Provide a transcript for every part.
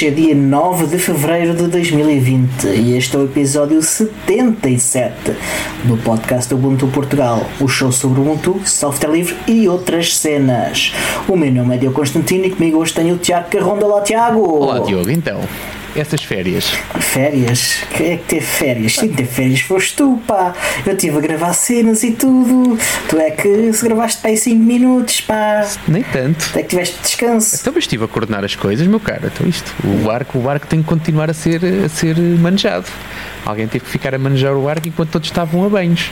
Hoje é dia 9 de fevereiro de 2020 e este é o episódio 77 do podcast Ubuntu Portugal, o show sobre Ubuntu, software livre e outras cenas. O meu nome é Diogo Constantino e comigo hoje tenho o Tiago Carronda. Olá, Tiago! Olá, Diogo, então essas férias? Férias? Quem é que teve férias? Sim, teve férias foste tu, pá. Eu estive a gravar cenas e tudo. Tu é que se gravaste para aí 5 minutos, pá. Nem tanto. Tu é que tiveste descanso. Então, mas estive a coordenar as coisas, meu cara. Então, isto, o barco, o barco tem que continuar a ser, a ser manejado. Alguém teve que ficar a manejar o barco enquanto todos estavam a banhos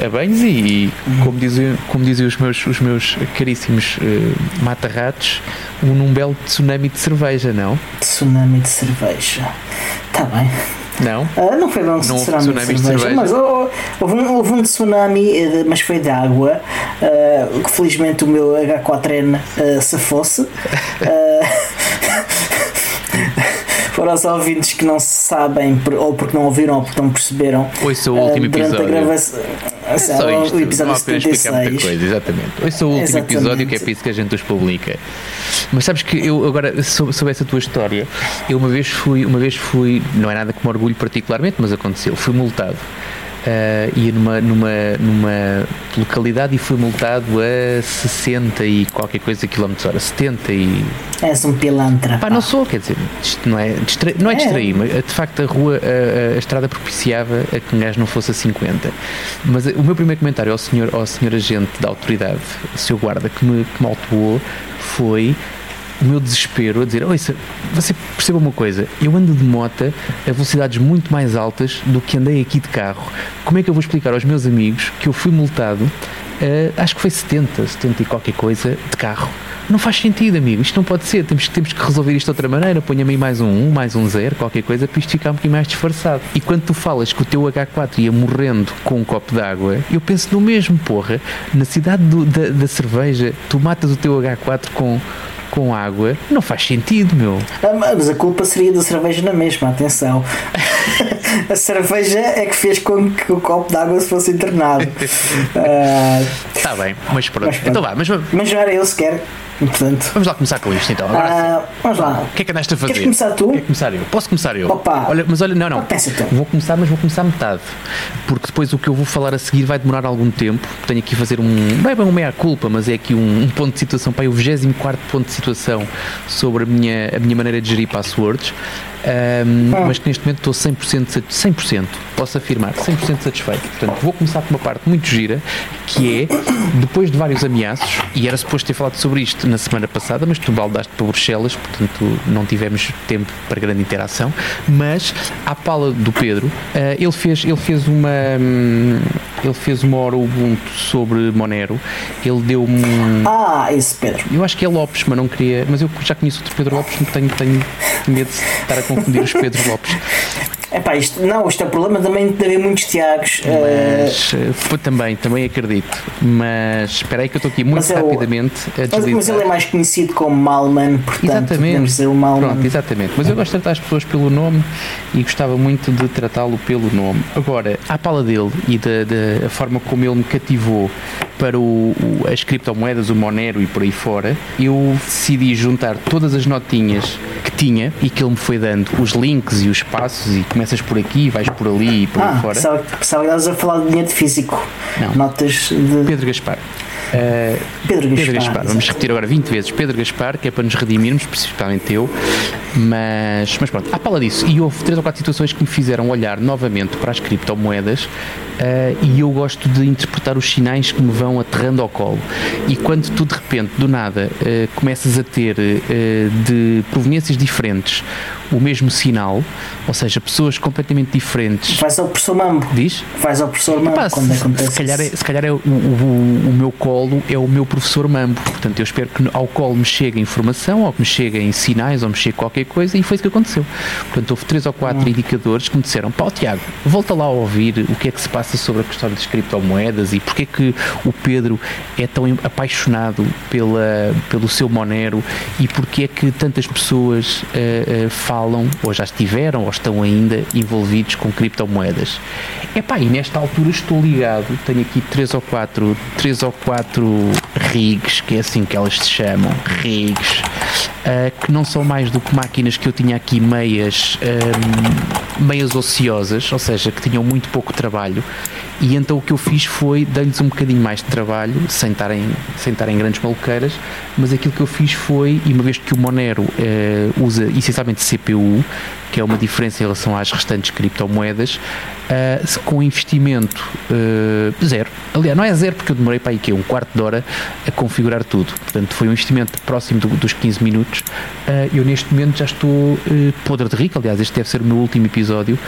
a banhos e, como diziam, como diziam os, meus, os meus caríssimos uh, mata-ratos, um, um belo tsunami de cerveja, não? Tsunami de cerveja. Está bem. Não? Uh, não foi bem um tsunami, tsunami, de, cerveja, de cerveja. mas oh, houve, um, houve um tsunami, eh, mas foi de água. Uh, que felizmente o meu H4N uh, se fosse. para os ouvintes que não sabem, ou porque não ouviram, ou porque não perceberam. Ouça o último episódio. A gravação, é só isto, o episódio 76. Muita coisa, exatamente. Ouça o último exatamente. episódio, que é por isso que a gente os publica. Mas sabes que eu agora, sobre essa tua história, eu uma vez fui, uma vez fui, não é nada que me orgulho particularmente, mas aconteceu, fui multado uh, ia numa, numa, numa localidade e fui multado a 60 e qualquer coisa quilómetros hora, 70 e. És um pilantra. Pá, não sou, quer dizer, não é, distra... não é, é. distrair, mas de facto a rua, a, a, estrada propiciava a que um gajo não fosse a 50. Mas o meu primeiro comentário ao senhor, ao senhor agente da autoridade, o seu guarda, que me, que me autuou, foi o meu desespero a dizer: Ouça, você perceba uma coisa, eu ando de moto a velocidades muito mais altas do que andei aqui de carro. Como é que eu vou explicar aos meus amigos que eu fui multado, acho que foi 70, 70 e qualquer coisa, de carro? Não faz sentido, amigo. Isto não pode ser. Temos, temos que resolver isto de outra maneira. Ponha-me aí mais um 1, mais um 0, qualquer coisa, para isto ficar um bocadinho mais disfarçado. E quando tu falas que o teu H4 ia morrendo com um copo de água, eu penso no mesmo, porra. Na cidade do, da, da cerveja, tu matas o teu H4 com com água, não faz sentido, meu. Ah, mas a culpa seria da cerveja na mesma, atenção. a cerveja é que fez com que o copo de água se fosse internado. Está uh, bem, mas pronto. Mas, pronto. Então vá, mas... mas não era eu sequer. Portanto, vamos lá começar com isto então. Agora, uh, vamos lá. O que é que andaste a fazer? Queres começar tu? Quer começar eu? Posso começar eu? Opa. Olha, mas olha, não, não. Vou começar, mas vou começar metade. Porque depois o que eu vou falar a seguir vai demorar algum tempo. Tenho aqui a fazer um. Não é bem uma meia-culpa, mas é aqui um, um, ponto de situação para o 24 ponto de situação sobre a minha, a minha maneira de gerir passwords um, ah. mas que neste momento estou 100%, 100%, posso afirmar, 100% satisfeito. Portanto, vou começar com uma parte muito gira, que é, depois de vários ameaços, e era suposto ter falado sobre isto na semana passada, mas tu baldaste para Bruxelas, portanto não tivemos tempo para grande interação, mas à pala do Pedro, uh, ele, fez, ele fez uma um, ele fez uma hora Ubuntu sobre Monero, ele deu-me um... Ah, esse Pedro. Eu acho que é Lopes, mas não queria, mas eu já conheço outro Pedro Lopes, não tenho, tenho medo de estar a confundir os Pedro Lopes. Epá, isto, não, isto é o problema também de haver muitos Tiagos. Mas, uh... também, também acredito. Mas espera aí que eu estou aqui muito é rapidamente o... a deslizar. Mas ele é mais conhecido como Malman, portanto exatamente. podemos dizer o Malman. Pronto, exatamente. Mas eu gosto de tratar as pessoas pelo nome e gostava muito de tratá-lo pelo nome. Agora, à pala dele e da, da forma como ele me cativou para o, o, as criptomoedas, o Monero e por aí fora, eu decidi juntar todas as notinhas que tinha e que ele me foi dando, os links e os passos, e começas por aqui, vais por ali e por ah, aí fora. Pensava que estavas a falar de dinheiro físico. Não. Notas de. Pedro Gaspar. Uh, Pedro Gaspar. Pedro Gaspar. Vamos repetir agora 20 vezes Pedro Gaspar, que é para nos redimirmos, principalmente eu. Mas, mas pronto, à pala disso. E houve três ou quatro situações que me fizeram olhar novamente para as criptomoedas uh, e eu gosto de interpretar os sinais que me vão aterrando ao colo. E quando tu de repente, do nada, uh, começas a ter de proveniências diferentes o mesmo sinal, ou seja, pessoas completamente diferentes. Faz ao professor Mambo. Diz? Faz ao professor Mambo Epá, quando se, acontece. Se calhar é, se calhar é o, o, o, meu colo é o meu professor Mambo. Portanto, eu espero que ao colo me chegue informação, ou que me cheguem sinais, ou me chegue qualquer coisa, e foi isso que aconteceu. Portanto, houve três ou quatro hum. indicadores que me disseram: pá, Tiago, volta lá a ouvir o que é que se passa sobre a questão das criptomoedas e porque é que o Pedro é tão apaixonado pela, pelo seu Monero e porque é que tantas pessoas uh, uh, falam ou já estiveram, ou estão ainda envolvidos com criptomoedas. Epá, e nesta altura estou ligado, tenho aqui três ou quatro, três ou quatro rigs, que é assim que elas se chamam, rigs, uh, que não são mais do que máquinas que eu tinha aqui meias, um, meias ociosas, ou seja, que tinham muito pouco trabalho. E então o que eu fiz foi dar-lhes um bocadinho mais de trabalho, sem estarem, sem estarem grandes maluqueiras, mas aquilo que eu fiz foi, e uma vez que o Monero uh, usa essencialmente CPU, que é uma diferença em relação às restantes criptomoedas, uh, com investimento uh, zero. Aliás, não é zero porque eu demorei para aí que um quarto de hora a configurar tudo. Portanto, foi um investimento próximo do, dos 15 minutos. Uh, eu neste momento já estou uh, podre de rico. Aliás, este deve ser o meu último episódio,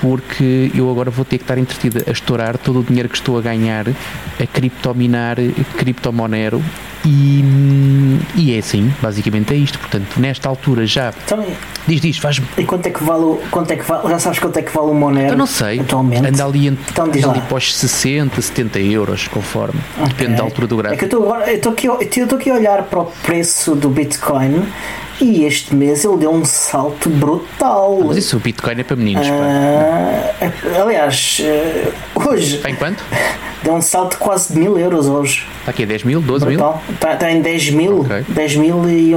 porque eu agora vou ter que estar entretido a estourar todo o dinheiro que estou a ganhar a criptominar, criptomonero e, e é assim, basicamente é isto. Portanto, nesta altura já. Então, diz, diz, faz. E quanto é que vale, quanto é que vale, já sabes quanto é que vale o Monero? Eu não sei. Atualmente. Anda ali, entre, Então, anda ali para os 60, 70 euros, conforme. Depende Ok. da altura do É que gráfico. eu estou aqui, eu estou aqui a olhar para o preço do Bitcoin e este mês ele deu um salto brutal. Mas isso, o Bitcoin é para meninos. Ah, aliás, eh, hoje Está em quanto? deu um salto de quase de mil euros hoje. Está aqui a 10 mil, 12 mil? Brutal. Está, está em 10 mil, Ok. 10 mil e,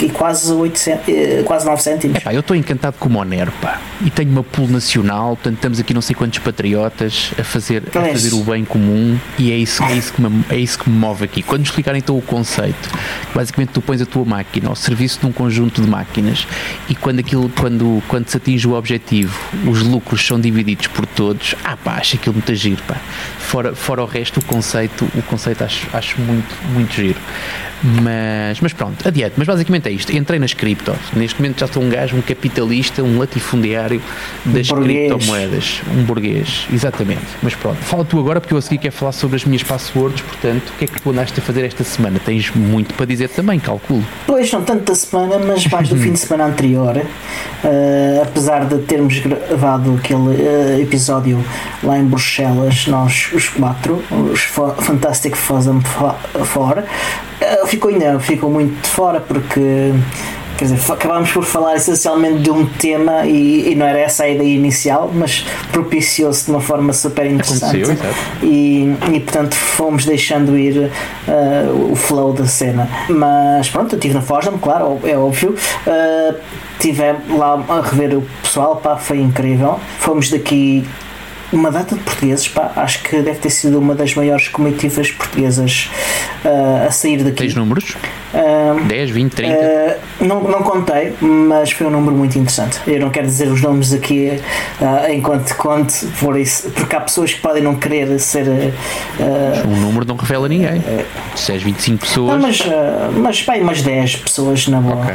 e- quase, 8 cent- eh, quase 9 cêntimos. Eu estou encantado com o Monero, pá. E tenho uma pool nacional, portanto estamos aqui não sei quantos patriotas a fazer, a fazer o bem comum e é isso, é, isso que me, é isso que me move aqui. Quando explicar então o conceito, basicamente tu pões a tua máquina ao serviço de um conjunto de máquinas e quando aquilo, quando, quando se atinge o objetivo, os lucros são divididos por todos, ah pá, acho aquilo muito giro, pá. Fora, fora o resto, o conceito, o conceito acho, acho muito, muito giro. Mas, mas pronto, adiante. Mas basicamente é isto. Entrei nas criptos. Neste momento já sou um gajo, um capitalista, um latifundiário das burguês. criptomoedas. Um burguês, exatamente. Mas pronto, fala tu agora, porque eu a seguir quero falar sobre as minhas passwords. Portanto, o que é que tu andaste a fazer esta semana? Tens muito para dizer também, calculo. Pois, não tanto da semana, mas mais do fim de semana anterior. Eh, apesar de termos gravado aquele eh, episódio lá em Bruxelas, nós os quatro, os Fantastic 4, ficou ainda ficou muito de fora porque. Quer dizer, acabámos por falar essencialmente de um tema e, e não era essa a ideia inicial, mas propiciou-se de uma forma super interessante. Aconteceu. E, e portanto fomos deixando ir eh, o flow da cena. Mas pronto, eu estive na Fosdam, claro, é óbvio. Uh, Estive lá a rever o pessoal, pá, foi incrível. Fomos daqui uma data de portugueses, pá, acho que deve ter sido uma das maiores comitivas portuguesas uh, a sair daqui. Tens números? Uh, 10, 20, 30? Uh, não, não contei, mas foi um número muito interessante. Eu não quero dizer os nomes aqui uh, enquanto conto, por isso, porque há pessoas que podem não querer ser. Uh, um número não revela ninguém. Se és 25 pessoas. não, mas, uh, mas bem, umas 10 pessoas na boa. Ok.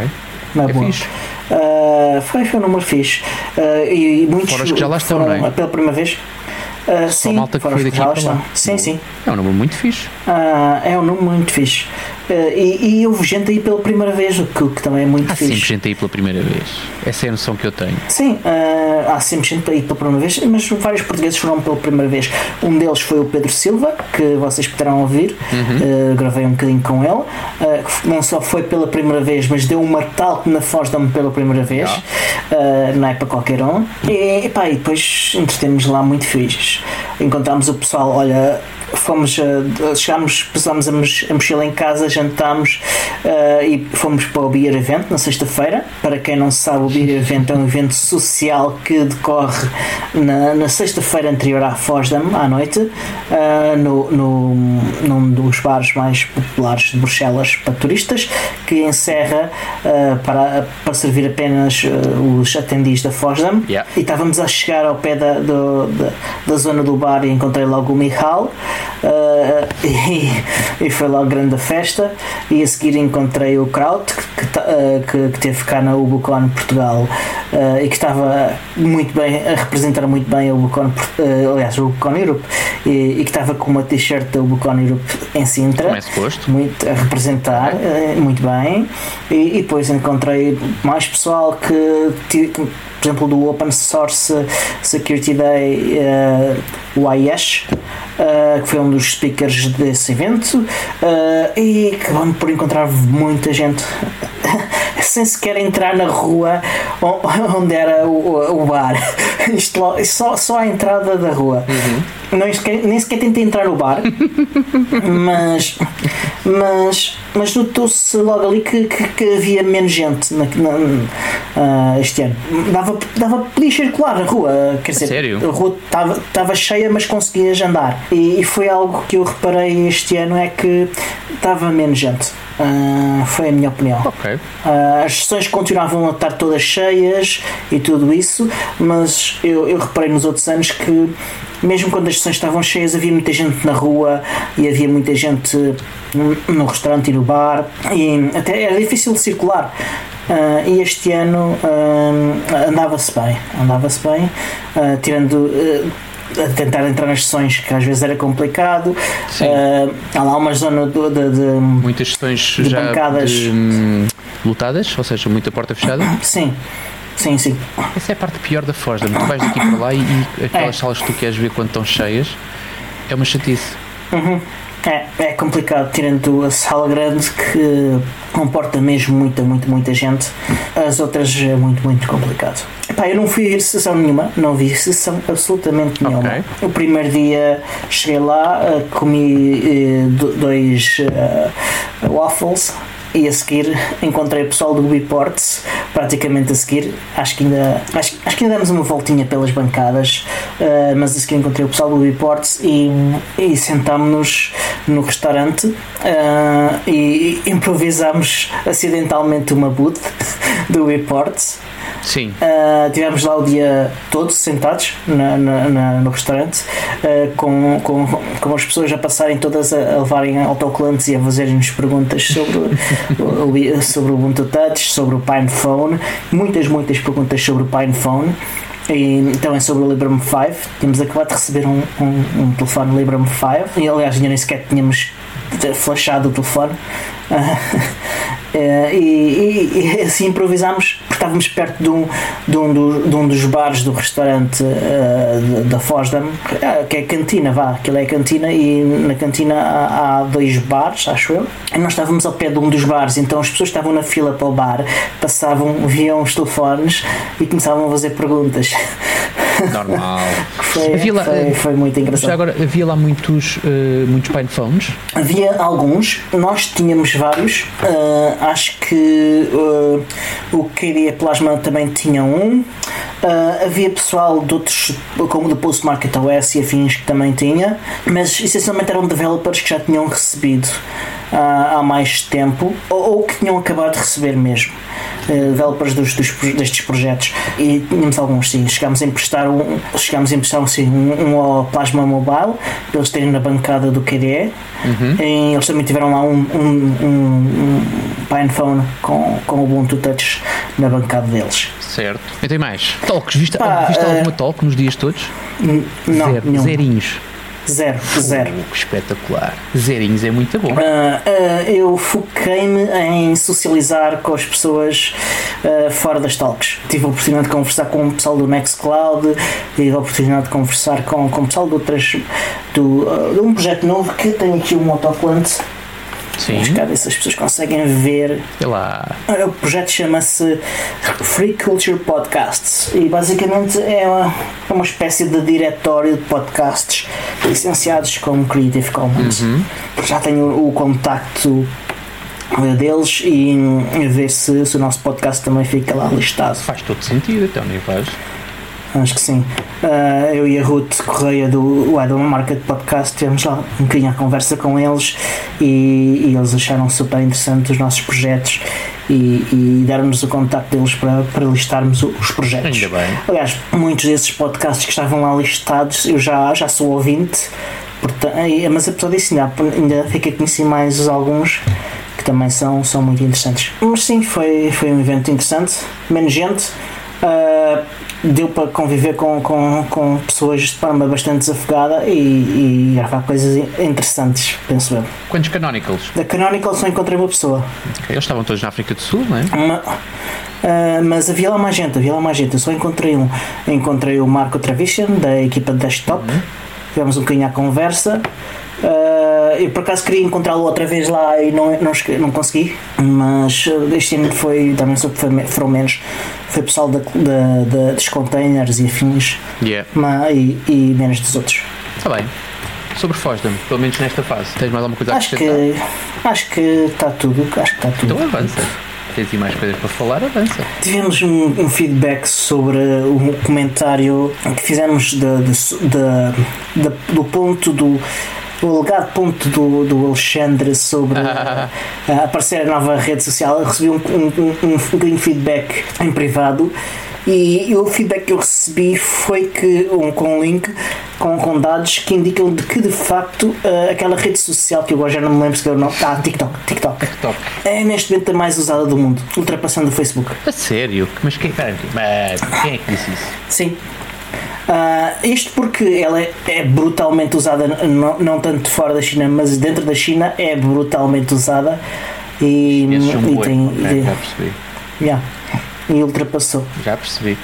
Na É boa. fixe. Uh, foi, foi um número fixe. Uh, e, e muitos Fora os que já lá estão, foram não é? Pela primeira vez. Uh, sim, malta que foi daqui já lá para lá. estão. Sim, sim. É um número muito fixe. Ah, é um número muito fixe. Ah, e, e houve gente aí pela primeira vez, o que, que também é muito Há fixe. sempre gente aí pela primeira vez. Essa é a noção que eu tenho. Sim, ah, há sempre gente aí pela primeira vez, mas vários portugueses foram pela primeira vez. Um deles foi o Pedro Silva, que vocês poderão ouvir, Ah, gravei um bocadinho com ele. Ah, não só foi pela primeira vez, mas deu uma tal na Foz de pela primeira vez, Ah, não é para qualquer um. E, epá, e depois entretemos lá muito fixes. Encontramos o pessoal, olha, fomos, chegámos, pusámos a mos- a mochila em casa, jantámos ah, e fomos para o Beer Event na sexta-feira. Para quem não sabe, o Beer Event é um evento social que decorre na, na sexta-feira anterior à Fosdam, à noite, ah, no, no, num dos bares mais populares de Bruxelas para turistas, que encerra ah, para, para servir apenas os atendis da Fosdam. Yeah. E estávamos a chegar ao pé da, do- da, da zona do bar e encontrei logo o Mihal e, e foi logo grande a festa e a seguir encontrei o Kraut que, que, ta- ah, que, que teve cá na Ubucon Portugal ah, e que estava muito bem a representar muito bem a Ubucon ah, aliás o Ubucon Europe e, e que estava com uma t-shirt da Ubucon Europe em Sintra. É muito a representar eh, muito bem. E, e depois encontrei mais pessoal que que, por exemplo do Open Source Security Day eh, o eh, que foi um dos speakers desse evento eh, e acabamos por encontrar muita gente sem sequer entrar na rua onde era o, o bar Isto só, só a entrada da rua não, sequer- nem sequer tentei entrar no bar mas mas, mas notou-se logo ali que, que, que, havia menos gente na, na, uh, este ano. Dava, dava, podia circular na rua, quer dizer, Sério? a rua estava cheia, mas conseguias andar. E, e, foi algo que eu reparei este ano: é que estava menos gente. Uh, foi a minha opinião. Okay. Uh, as sessões continuavam a estar todas cheias e tudo isso, mas eu, eu reparei nos outros anos que mesmo quando as sessões estavam cheias, havia muita gente na rua e havia muita gente no restaurante e no bar, e até era difícil circular. Uh, e este ano andava-se bem, andava-se bem, tirando a tentar entrar nas sessões que às vezes era complicado. Uh, há lá uma zona de, de, de muitas sessões de já bancadas. De, hum, lutadas, ou seja, muita porta fechada. Sim. Sim, sim. Essa é a parte pior da Foz. Tu vais daqui para lá e, e aquelas é. salas que tu queres ver quando estão cheias é uma chatice. Uhum. É, é complicado, tirando a sala grande que comporta mesmo muita, muita, muita gente. As outras é muito, muito complicado. Epá, eu não fui a sessão nenhuma, não vi sessão absolutamente nenhuma. Okay. O primeiro dia cheguei lá, eh, comi uh, dois uh, waffles e a seguir encontrei o pessoal do Biports praticamente a seguir acho que ainda acho, acho que ainda demos uma voltinha pelas bancadas uh, mas a seguir encontrei o pessoal do Biports e, e sentámos-nos no restaurante uh, e improvisámos acidentalmente uma booth do Biports Sim. Uh, tivemos lá o dia todo sentados na, na, na, no restaurante, uh, com, com, com as pessoas a passarem todas a, a levarem autocolantes e a fazerem-nos perguntas sobre, sobre o Ubuntu Touch, sobre o PinePhone, muitas, muitas perguntas sobre o PinePhone. E também sobre o Librem 5. Tínhamos acabado de receber um, um, um telefone Librem 5 e aliás ainda nem sequer tínhamos flashado o telefone. Uh, e, e, e, assim improvisámos porque estávamos perto de um, de um, do, de um dos bares do restaurante uh, da Fosdam, que é a cantina, vá, aquilo é a cantina, e na cantina há, há, dois bares, acho eu, e nós estávamos ao pé de um dos bares, então as pessoas estavam na fila para o bar, passavam, viam os telefones e começavam a fazer perguntas. Normal. foi, havia lá, foi, foi, muito engraçado. Já agora, havia lá muitos, uh, muitos phones? Havia alguns, nós tínhamos vários. Uh, acho que uh, o KDE Plasma também tinha um. Havia pessoal de outros, como do Postmarket OS e afins, que também tinha, mas essencialmente eram developers que já tinham recebido há mais tempo ou, ou que tinham acabado de receber mesmo. Eh, developers dos, dos, destes projetos e tínhamos alguns sim. Chegámos a emprestar um, chegámos a emprestar sim, um, um ao Plasma Mobile, para eles terem na bancada do KDE. Uhum. E eles também tiveram lá um, um, um, um PinePhone com, com o Ubuntu Touch na bancada deles. Certo. E tem mais? Talks, viste, Pá, viste uh, alguma talk nos dias todos? Não, Zero, zerinhos. Zero, zero. Uh, espetacular. Zerinhos é muito bom. Uh, uh, eu foquei-me em socializar com as pessoas uh, fora das talks. Tive a oportunidade de conversar com o pessoal do Nextcloud, tive a oportunidade de conversar com, com o pessoal de outras. Do, de um projeto novo que tem aqui um autocolante Sim. Vamos cá ver se as pessoas conseguem ver. Sei lá. O projeto chama-se Free Culture Podcasts e basicamente é uma, é uma espécie de diretório de podcasts licenciados com Creative Commons. Uhum. Já tenho o, o contacto deles e a ver se, se, o nosso podcast também fica lá listado. Faz todo sentido, então nem faz. Acho que sim. Uh, eu e a Ruth Correia do Adam Market Podcast tivemos lá um bocadinho a conversa com eles e, e eles acharam super interessante os nossos projetos e, e deram-nos o contacto deles para, para listarmos os projetos. Ainda bem. Aliás, muitos desses podcasts que estavam lá listados eu já, já sou ouvinte, portanto, mas apesar disso ainda, ainda fica a conhecer mais alguns que também são, são muito interessantes. Mas sim, foi, foi um evento interessante, menos gente. Uh, deu para conviver com, com, com pessoas de forma bastante desafogada e, e coisas interessantes, penso eu. Quantos Canonicals? Da Canonical só encontrei uma pessoa. Okay, eles estavam todos na África do Sul, não é? Uma, uh, mas havia lá mais gente, havia lá mais gente. Eu só encontrei um. Encontrei o Marco Travision, da equipa de desktop. Uhum. Tivemos um bocadinho à conversa. Uh, eu por acaso queria encontrá-lo outra vez lá e não, não, não consegui, mas este ano foi, também soube que foram menos. Foi pessoal da, da, da, dos containers e afins yeah. mas, e, e menos dos outros. Está bem. sobre Fosdem, pelo menos nesta fase. Tens mais alguma coisa a acho que Acho que está tudo. Acho que está tudo. Então avança. Tens aí mais coisas para falar, avança. Tivemos um, um feedback sobre o comentário que fizemos de, de, de do ponto do o alegado ponto do, do Alexandre sobre ah. aparecer a nova rede social. Eu recebi um, um, um, um feedback em privado e, e, o feedback que eu recebi foi que um, com um link com, com dados que indicam de que de facto uh, aquela rede social que eu agora já não me lembro se deu o nome, ah, TikTok, TikTok, TikTok, é neste momento a mais usada do mundo, ultrapassando o Facebook. A sério? Mas quem, mas quem é que disse isso? Sim. Uh, isto porque ela é, é brutalmente usada, não, não, tanto fora da China, mas dentro da China é brutalmente usada e, e tem. Okay, e, já percebi. Yeah e ultrapassou. Já percebi.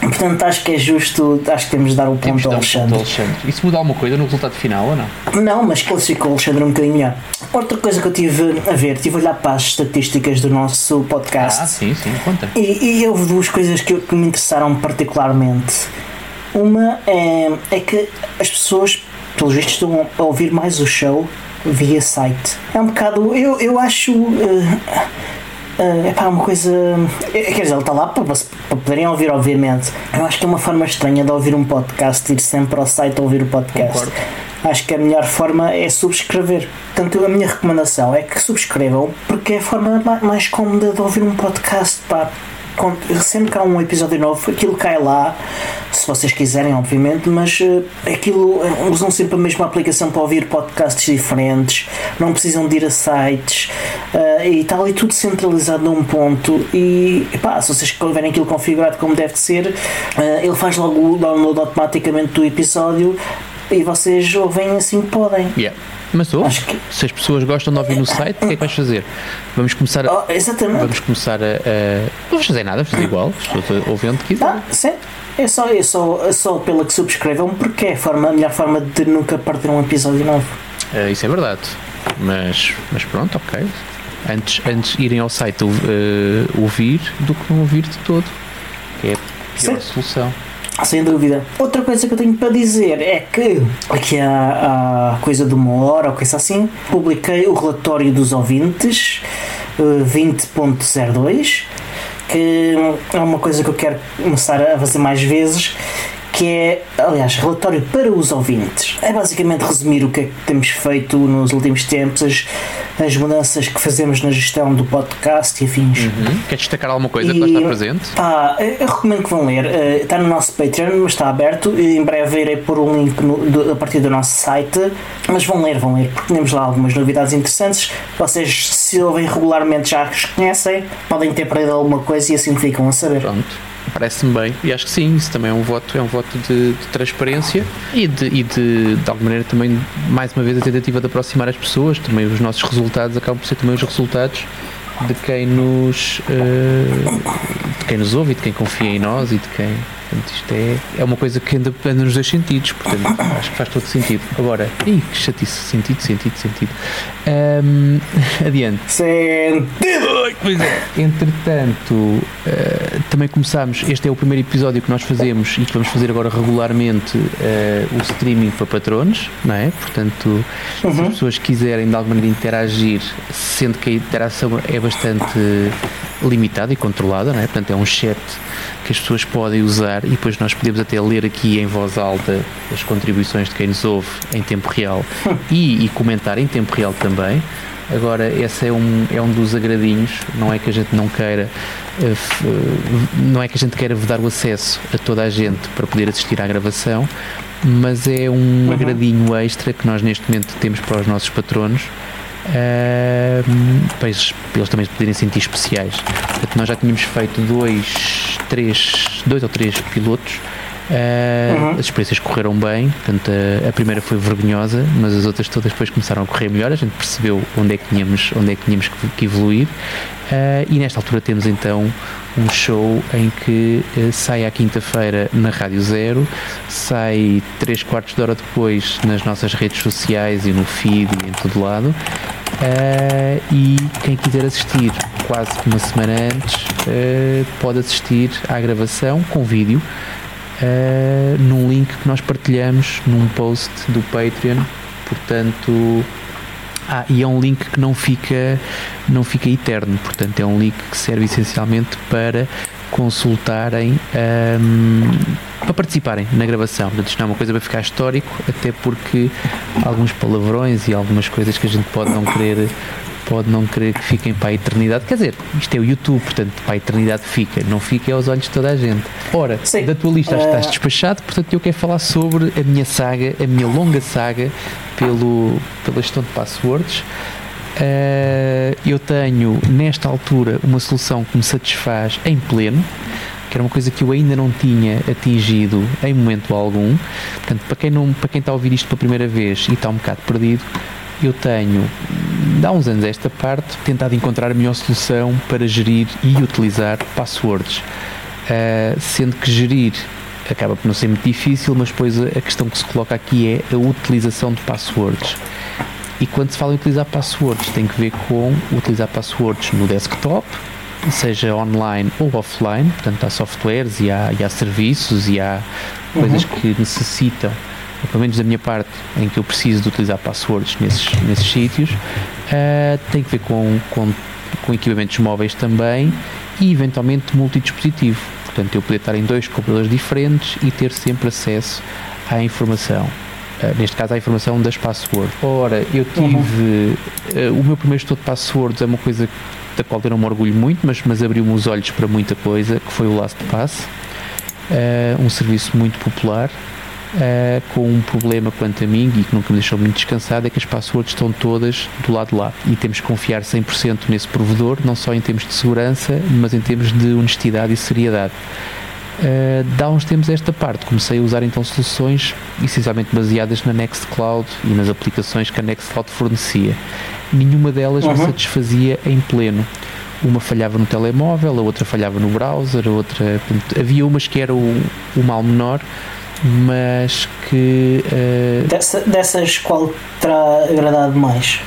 Portanto, acho que é justo, acho que temos de dar o ponto ao Alexandre. Alexandre. Isso muda alguma coisa no resultado final ou não? Não, mas classificou o Alexandre um bocadinho melhor. Outra coisa que eu tive a ver, tive a olhar para as estatísticas do nosso podcast. Ah, sim, sim, conta. E, e houve duas coisas que, que me interessaram particularmente. Uma é, é que as pessoas, pelos vistos, estão a ouvir mais o show via site. É um bocado. Eu, eu acho. Uh, é uh, pá, uma coisa. Eh, quer dizer, ele está lá para, para poderem ouvir, obviamente. Eu acho que é uma forma estranha de ouvir um podcast, ir sempre ao site a ouvir o podcast. Concordo. Acho que a melhor forma é subscrever. Portanto, a minha recomendação é que subscrevam, porque é a forma mais cómoda de ouvir um podcast. Pá sempre que há um episódio novo, aquilo cai lá, se vocês quiserem, obviamente, mas uh, aquilo uh, usam sempre a mesma aplicação para ouvir podcasts diferentes, não precisam de ir a sites uh, e está ali tudo centralizado num ponto. E pá, se vocês tiverem aquilo configurado como deve ser, ele faz logo o download automaticamente do episódio e vocês ouvem assim que podem. Yeah. Mas ouve, que... se as pessoas gostam de ouvir no site, o que é que vais fazer? Vamos começar a. Oh, exatamente. Vamos começar a, a. Não vamos fazer nada, vamos fazer igual. As pessoas ouvem onde quiser. Ah, sim. É só, é, só, é só pela que subscrevam, porque é a, forma, a melhor forma de nunca perder um episódio novo. Uh, isso é verdade. Mas, mas pronto, ok. Antes, antes irem ao site uh, ouvir do que não ouvir de todo. Que é a pior sim. solução. Sem dúvida. Outra coisa que eu tenho para dizer é que aqui há, há coisa de uma hora ou coisa assim, publiquei o relatório dos ouvintes 20.02 eh, que é uma coisa que eu quero começar a fazer mais vezes que é, aliás, relatório para os ouvintes. É basicamente resumir o que é que temos feito nos últimos tempos, as, as mudanças que fazemos na gestão do podcast e afins. Uhum. Quer destacar alguma coisa e, que está presente? Pá, eu recomendo que vão ler. Eh, está no nosso Patreon, mas está aberto. Em breve irei pôr um link no, do, a partir do nosso site. Mas vão ler, vão ler, porque temos lá algumas novidades interessantes. Vocês, se ouvem regularmente, já as conhecem, podem ter perdido alguma coisa e assim ficam a saber. Pronto. Parece-me bem. E acho que sim, isso também é um voto, é um voto de, de transparência e, de, e de, de alguma maneira também, mais uma vez, a tentativa de aproximar as pessoas. Também os nossos resultados acabam por ser também os resultados de quem nos uh, de quem nos ouve e de quem confia em nós e de quem portanto, isto é, é uma coisa que anda, anda nos dois sentidos portanto acho que faz todo sentido agora, ih, que chatice, sentido, sentido, sentido um, adiante sentido pois é. entretanto uh, também começámos, este é o primeiro episódio que nós fazemos e que vamos fazer agora regularmente uh, o streaming para patronos não é? portanto uhum. se as uhum. pessoas quiserem de alguma maneira interagir sendo que a interação é bastante limitada e controlada, não é? portanto é um chat que as pessoas podem usar e depois nós podemos até ler aqui em voz alta as contribuições de quem nos ouve em tempo real e, e comentar em tempo real também. Agora, esse é um, é um dos agradinhos, não é que a gente não queira, eh, não é que a gente queira dar o acesso a toda a gente para poder assistir à gravação, mas é um uhum. agradinho extra que nós neste momento temos para os nossos patronos uh, para eles também poderem sentir especiais. Portanto, nós já tínhamos feito dois, três, dois ou três pilotos. Uh, uhum. As experiências correram bem, portanto, a, a, primeira foi vergonhosa, mas as outras todas depois começaram a correr melhor. A gente percebeu onde é que tínhamos, onde é que, tínhamos que, que evoluir. Uh, e nesta altura temos então um show em que uh, sai à quinta-feira na Rádio Zero, sai três quartos de hora depois nas nossas redes sociais e no feed e em todo lado. Uh, e quem quiser assistir quase uma semana antes pode assistir à gravação com vídeo num link que nós partilhamos num post do Patreon portanto. Ah, e é um link que não fica, não fica eterno, portanto é um link que serve essencialmente para consultarem um, para participarem na gravação. Portanto, isto não é uma coisa para ficar histórico, até porque alguns palavrões e algumas coisas que a gente pode não querer pode não querer que fiquem para a eternidade. Quer dizer, isto é o YouTube, portanto, para a eternidade fica, não fica aos olhos de toda a gente. Ora, Sim. da tua lista estás despachado, portanto, eu quero falar sobre a minha saga, a minha longa saga pelo, pela gestão de passwords. Uh, eu tenho, nesta altura, uma solução que me satisfaz em pleno que era uma coisa que eu ainda não tinha atingido em momento algum. Portanto, para quem, não, para quem está a ouvir isto pela primeira vez e está um bocado perdido, eu tenho, há uns anos esta parte, tentado encontrar a melhor solução para gerir e utilizar passwords. Uh, sendo que gerir acaba por não ser muito difícil, mas depois a questão que se coloca aqui é a utilização de passwords. E quando se fala em utilizar passwords, tem que ver com utilizar passwords no desktop, seja online ou offline, portanto há softwares e há, e há serviços e há coisas uhum. que necessitam pelo menos da minha parte, em que eu preciso de utilizar passwords nesses, nesses sítios, uh, tem que ver com, com, com equipamentos móveis também e eventualmente multidispositivo. Portanto, eu poder estar em dois computadores diferentes e ter sempre acesso à informação. Uh, neste caso, à informação das passwords. Ora, eu tive. Uh, o meu primeiro estudo de passwords é uma coisa da qual eu não me orgulho muito, mas, mas abriu-me os olhos para muita coisa, que foi o LastPass. Uh, um serviço muito popular Uh, com um problema quanto a mim e que nunca me deixou muito descansado é que as passwords estão todas do lado de lá e temos que confiar 100% nesse provedor, não só em termos de segurança, mas em termos de honestidade e seriedade. Uh, dá uns tempos esta parte, comecei a usar então soluções essencialmente baseadas na Nextcloud e nas aplicações que a Nextcloud fornecia. Nenhuma delas uhum. me satisfazia em pleno uma falhava no telemóvel, a outra falhava no browser, a outra. Havia umas que era o, o mal menor, mas que. Uh... Dessa, dessas, qual terá agradado mais?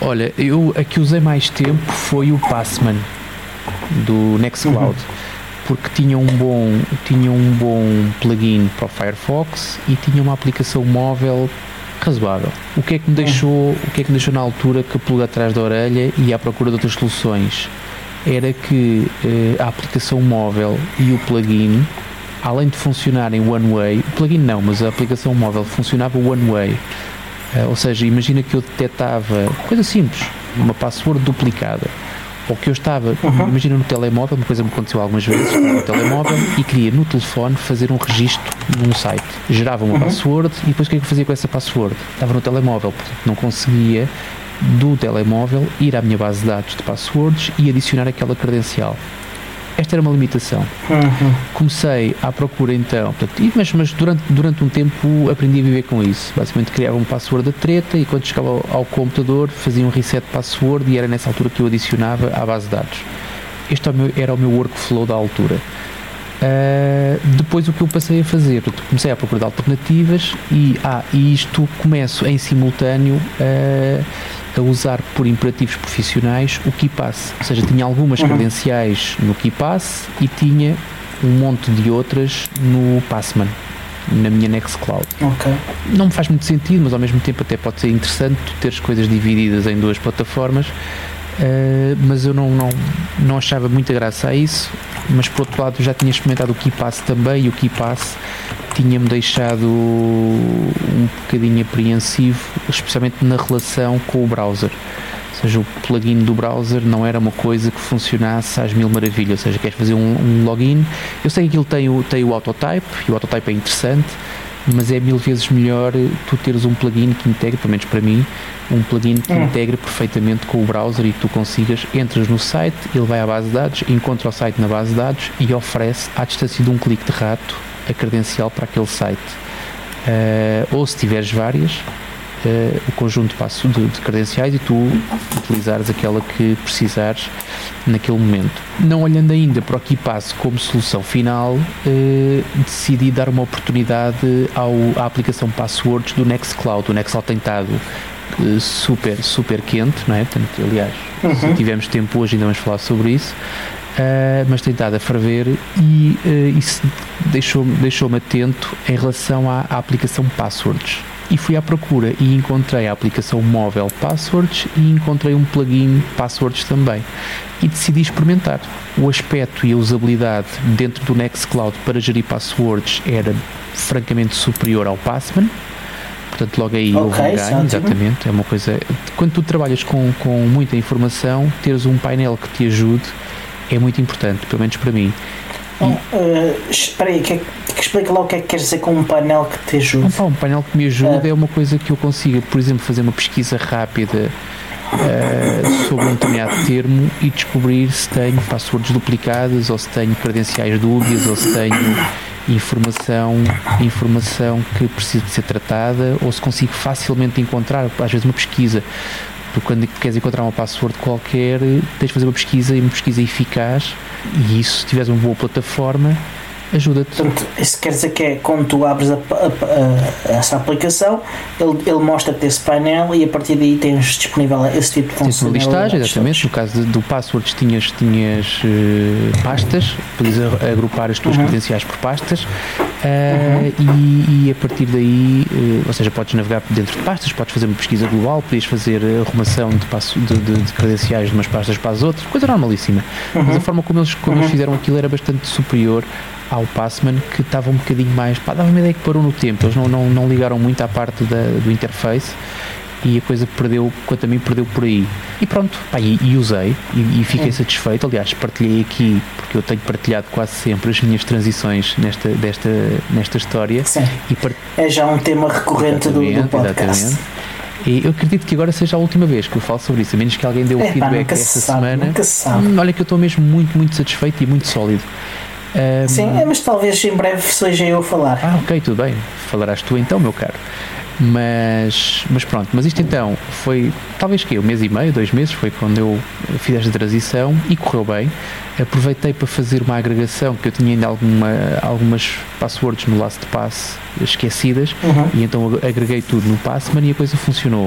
Olha, eu a que usei mais tempo foi o Passman do Nextcloud. Uhum. Porque tinha um, bom, tinha um bom plugin para o Firefox e tinha uma aplicação móvel razoável. O que é que me deixou, uhum. o que é que me deixou na altura que pulga atrás da orelha e à procura de outras soluções? Era que uh, a aplicação móvel e o plugin além de funcionar em one way, o plugin não, mas a aplicação móvel funcionava one way. Uh, ou seja, imagina que eu detectava, coisa simples, uma password duplicada. Ou que eu estava, uhum. imagina no telemóvel, uma coisa que me aconteceu algumas vezes, no telemóvel e queria no telefone fazer um registro num site. Gerava uma uhum. password e depois o que é que eu fazia com essa password? Estava no telemóvel, portanto não conseguia do telemóvel ir à minha base de dados de passwords e adicionar aquela credencial. Esta era uma limitação. Uhum. Comecei à procura então, portanto, mas, mas durante, durante um tempo aprendi a viver com isso. Basicamente criava um password da treta e quando chegava ao, ao computador fazia um reset password e era nessa altura que eu adicionava à base de dados. Este era o meu workflow da altura. Uh, depois o que eu passei a fazer, comecei a procurar alternativas e, ah, e isto começo em simultâneo uh, a usar por imperativos profissionais o KeePass. Ou seja, tinha algumas uhum. credenciais no KeePass e tinha um monte de outras no Passman, na minha Nextcloud. Okay. Não me faz muito sentido, mas ao mesmo tempo até pode ser interessante ter as coisas divididas em duas plataformas. Uh, mas eu não, não, não achava muita graça a isso. Mas por outro lado, já tinha experimentado o KeePass também e o KeePass tinha-me deixado um bocadinho apreensivo, especialmente na relação com o browser. Ou seja, o plugin do browser não era uma coisa que funcionasse às mil maravilhas. Ou seja, queres fazer um, um login. Eu sei que aquilo tem o, tem o autotype e o autotype é interessante, mas é mil vezes melhor tu teres um plugin que integre, pelo menos para mim, um plugin que hum. integre perfeitamente com o browser e tu consigas, entras no site, ele vai à base de dados, encontra o site na base de dados e oferece à distância de um clique de rato a credencial para aquele site. Uh, ou se tiveres várias, uh, o conjunto passo de, de, credenciais e tu utilizares aquela que precisares naquele momento. Não olhando ainda para o que passo como solução final, uh, decidi dar uma oportunidade ao, à aplicação Passwords do Nextcloud. O Nextcloud tem estado super, super quente, não é? Portanto, aliás, uhum. se tivermos tempo hoje ainda vamos falar sobre isso. Uh, mas tem estado a ferver e uh, isso deixou-me deixou atento em relação à, à, aplicação Passwords. E fui à procura e encontrei a aplicação móvel Passwords e encontrei um plugin Passwords também. E decidi experimentar. O aspecto e a usabilidade dentro do Nextcloud para gerir passwords era francamente superior ao Passman. Portanto, logo aí houve Ok, um ganho, ótimo. exatamente. É uma coisa. Quando tu trabalhas com, com muita informação, teres um painel que te ajude é muito importante, pelo menos para mim. Uh, espera aí, que, é que explica lá o que é que queres dizer com um painel que te ajude. Um, pá, um painel que me ajuda Ah. é uma coisa que eu consiga, por exemplo, fazer uma pesquisa rápida ah, sobre um determinado termo e descobrir se tenho passwords duplicadas ou se tenho credenciais dúbias ou se tenho informação, informação que precisa de ser tratada ou se consigo facilmente encontrar, às vezes uma pesquisa. Porque quando queres encontrar uma password qualquer, tens de fazer uma pesquisa e uma pesquisa eficaz e isso, se tiveres uma boa plataforma, ajuda-te. Portanto, isso quer dizer que é quando tu abres a- a- a- essa aplicação, ele, ele mostra-te esse painel e a partir daí tens disponível esse tipo de Tens uma listagem, exatamente. No caso do passwords, tinhas, tinhas eh, pastas, podias a- agrupar as tuas Uhum. credenciais por pastas eh, e, e a partir daí, eh, ou seja, podes navegar dentro de pastas, podes fazer uma pesquisa global, podias fazer arrumação de, passo, de, de- de credenciais de umas pastas para as outras, coisa normalíssima. Mas a forma como eles, como eles Uhum. fizeram aquilo era bastante superior ao Passman, que estava um bocadinho mais. Pá, dava uma ideia que parou no tempo, eles não, não, não ligaram muito à parte da, do interface e a coisa perdeu, quanto a mim, perdeu por aí. E pronto, pá, e, e usei e, e fiquei satisfeito. Aliás, partilhei aqui, porque eu tenho partilhado quase sempre as minhas transições nesta, desta, nesta história. Sim, E par- é já um tema recorrente do, do podcast. exatamente. E eu acredito que agora seja a última vez que eu falo sobre isso, a menos que alguém dê o É, pá, feedback se esta sabe, semana. se. Hum, olha que eu estou mesmo muito, muito satisfeito e muito sólido. Hum, Sim, é, mas talvez em breve seja eu a falar. Ah, ok, tudo bem. Falarás tu então, meu caro. Mas, mas pronto, mas isto então foi talvez que um mês e meio, dois meses, foi quando eu fiz esta transição e correu bem. Aproveitei para fazer uma agregação que eu tinha ainda alguma, algumas passwords no LastPass esquecidas Uhum. e então ag- agreguei tudo no Passman e a coisa funcionou.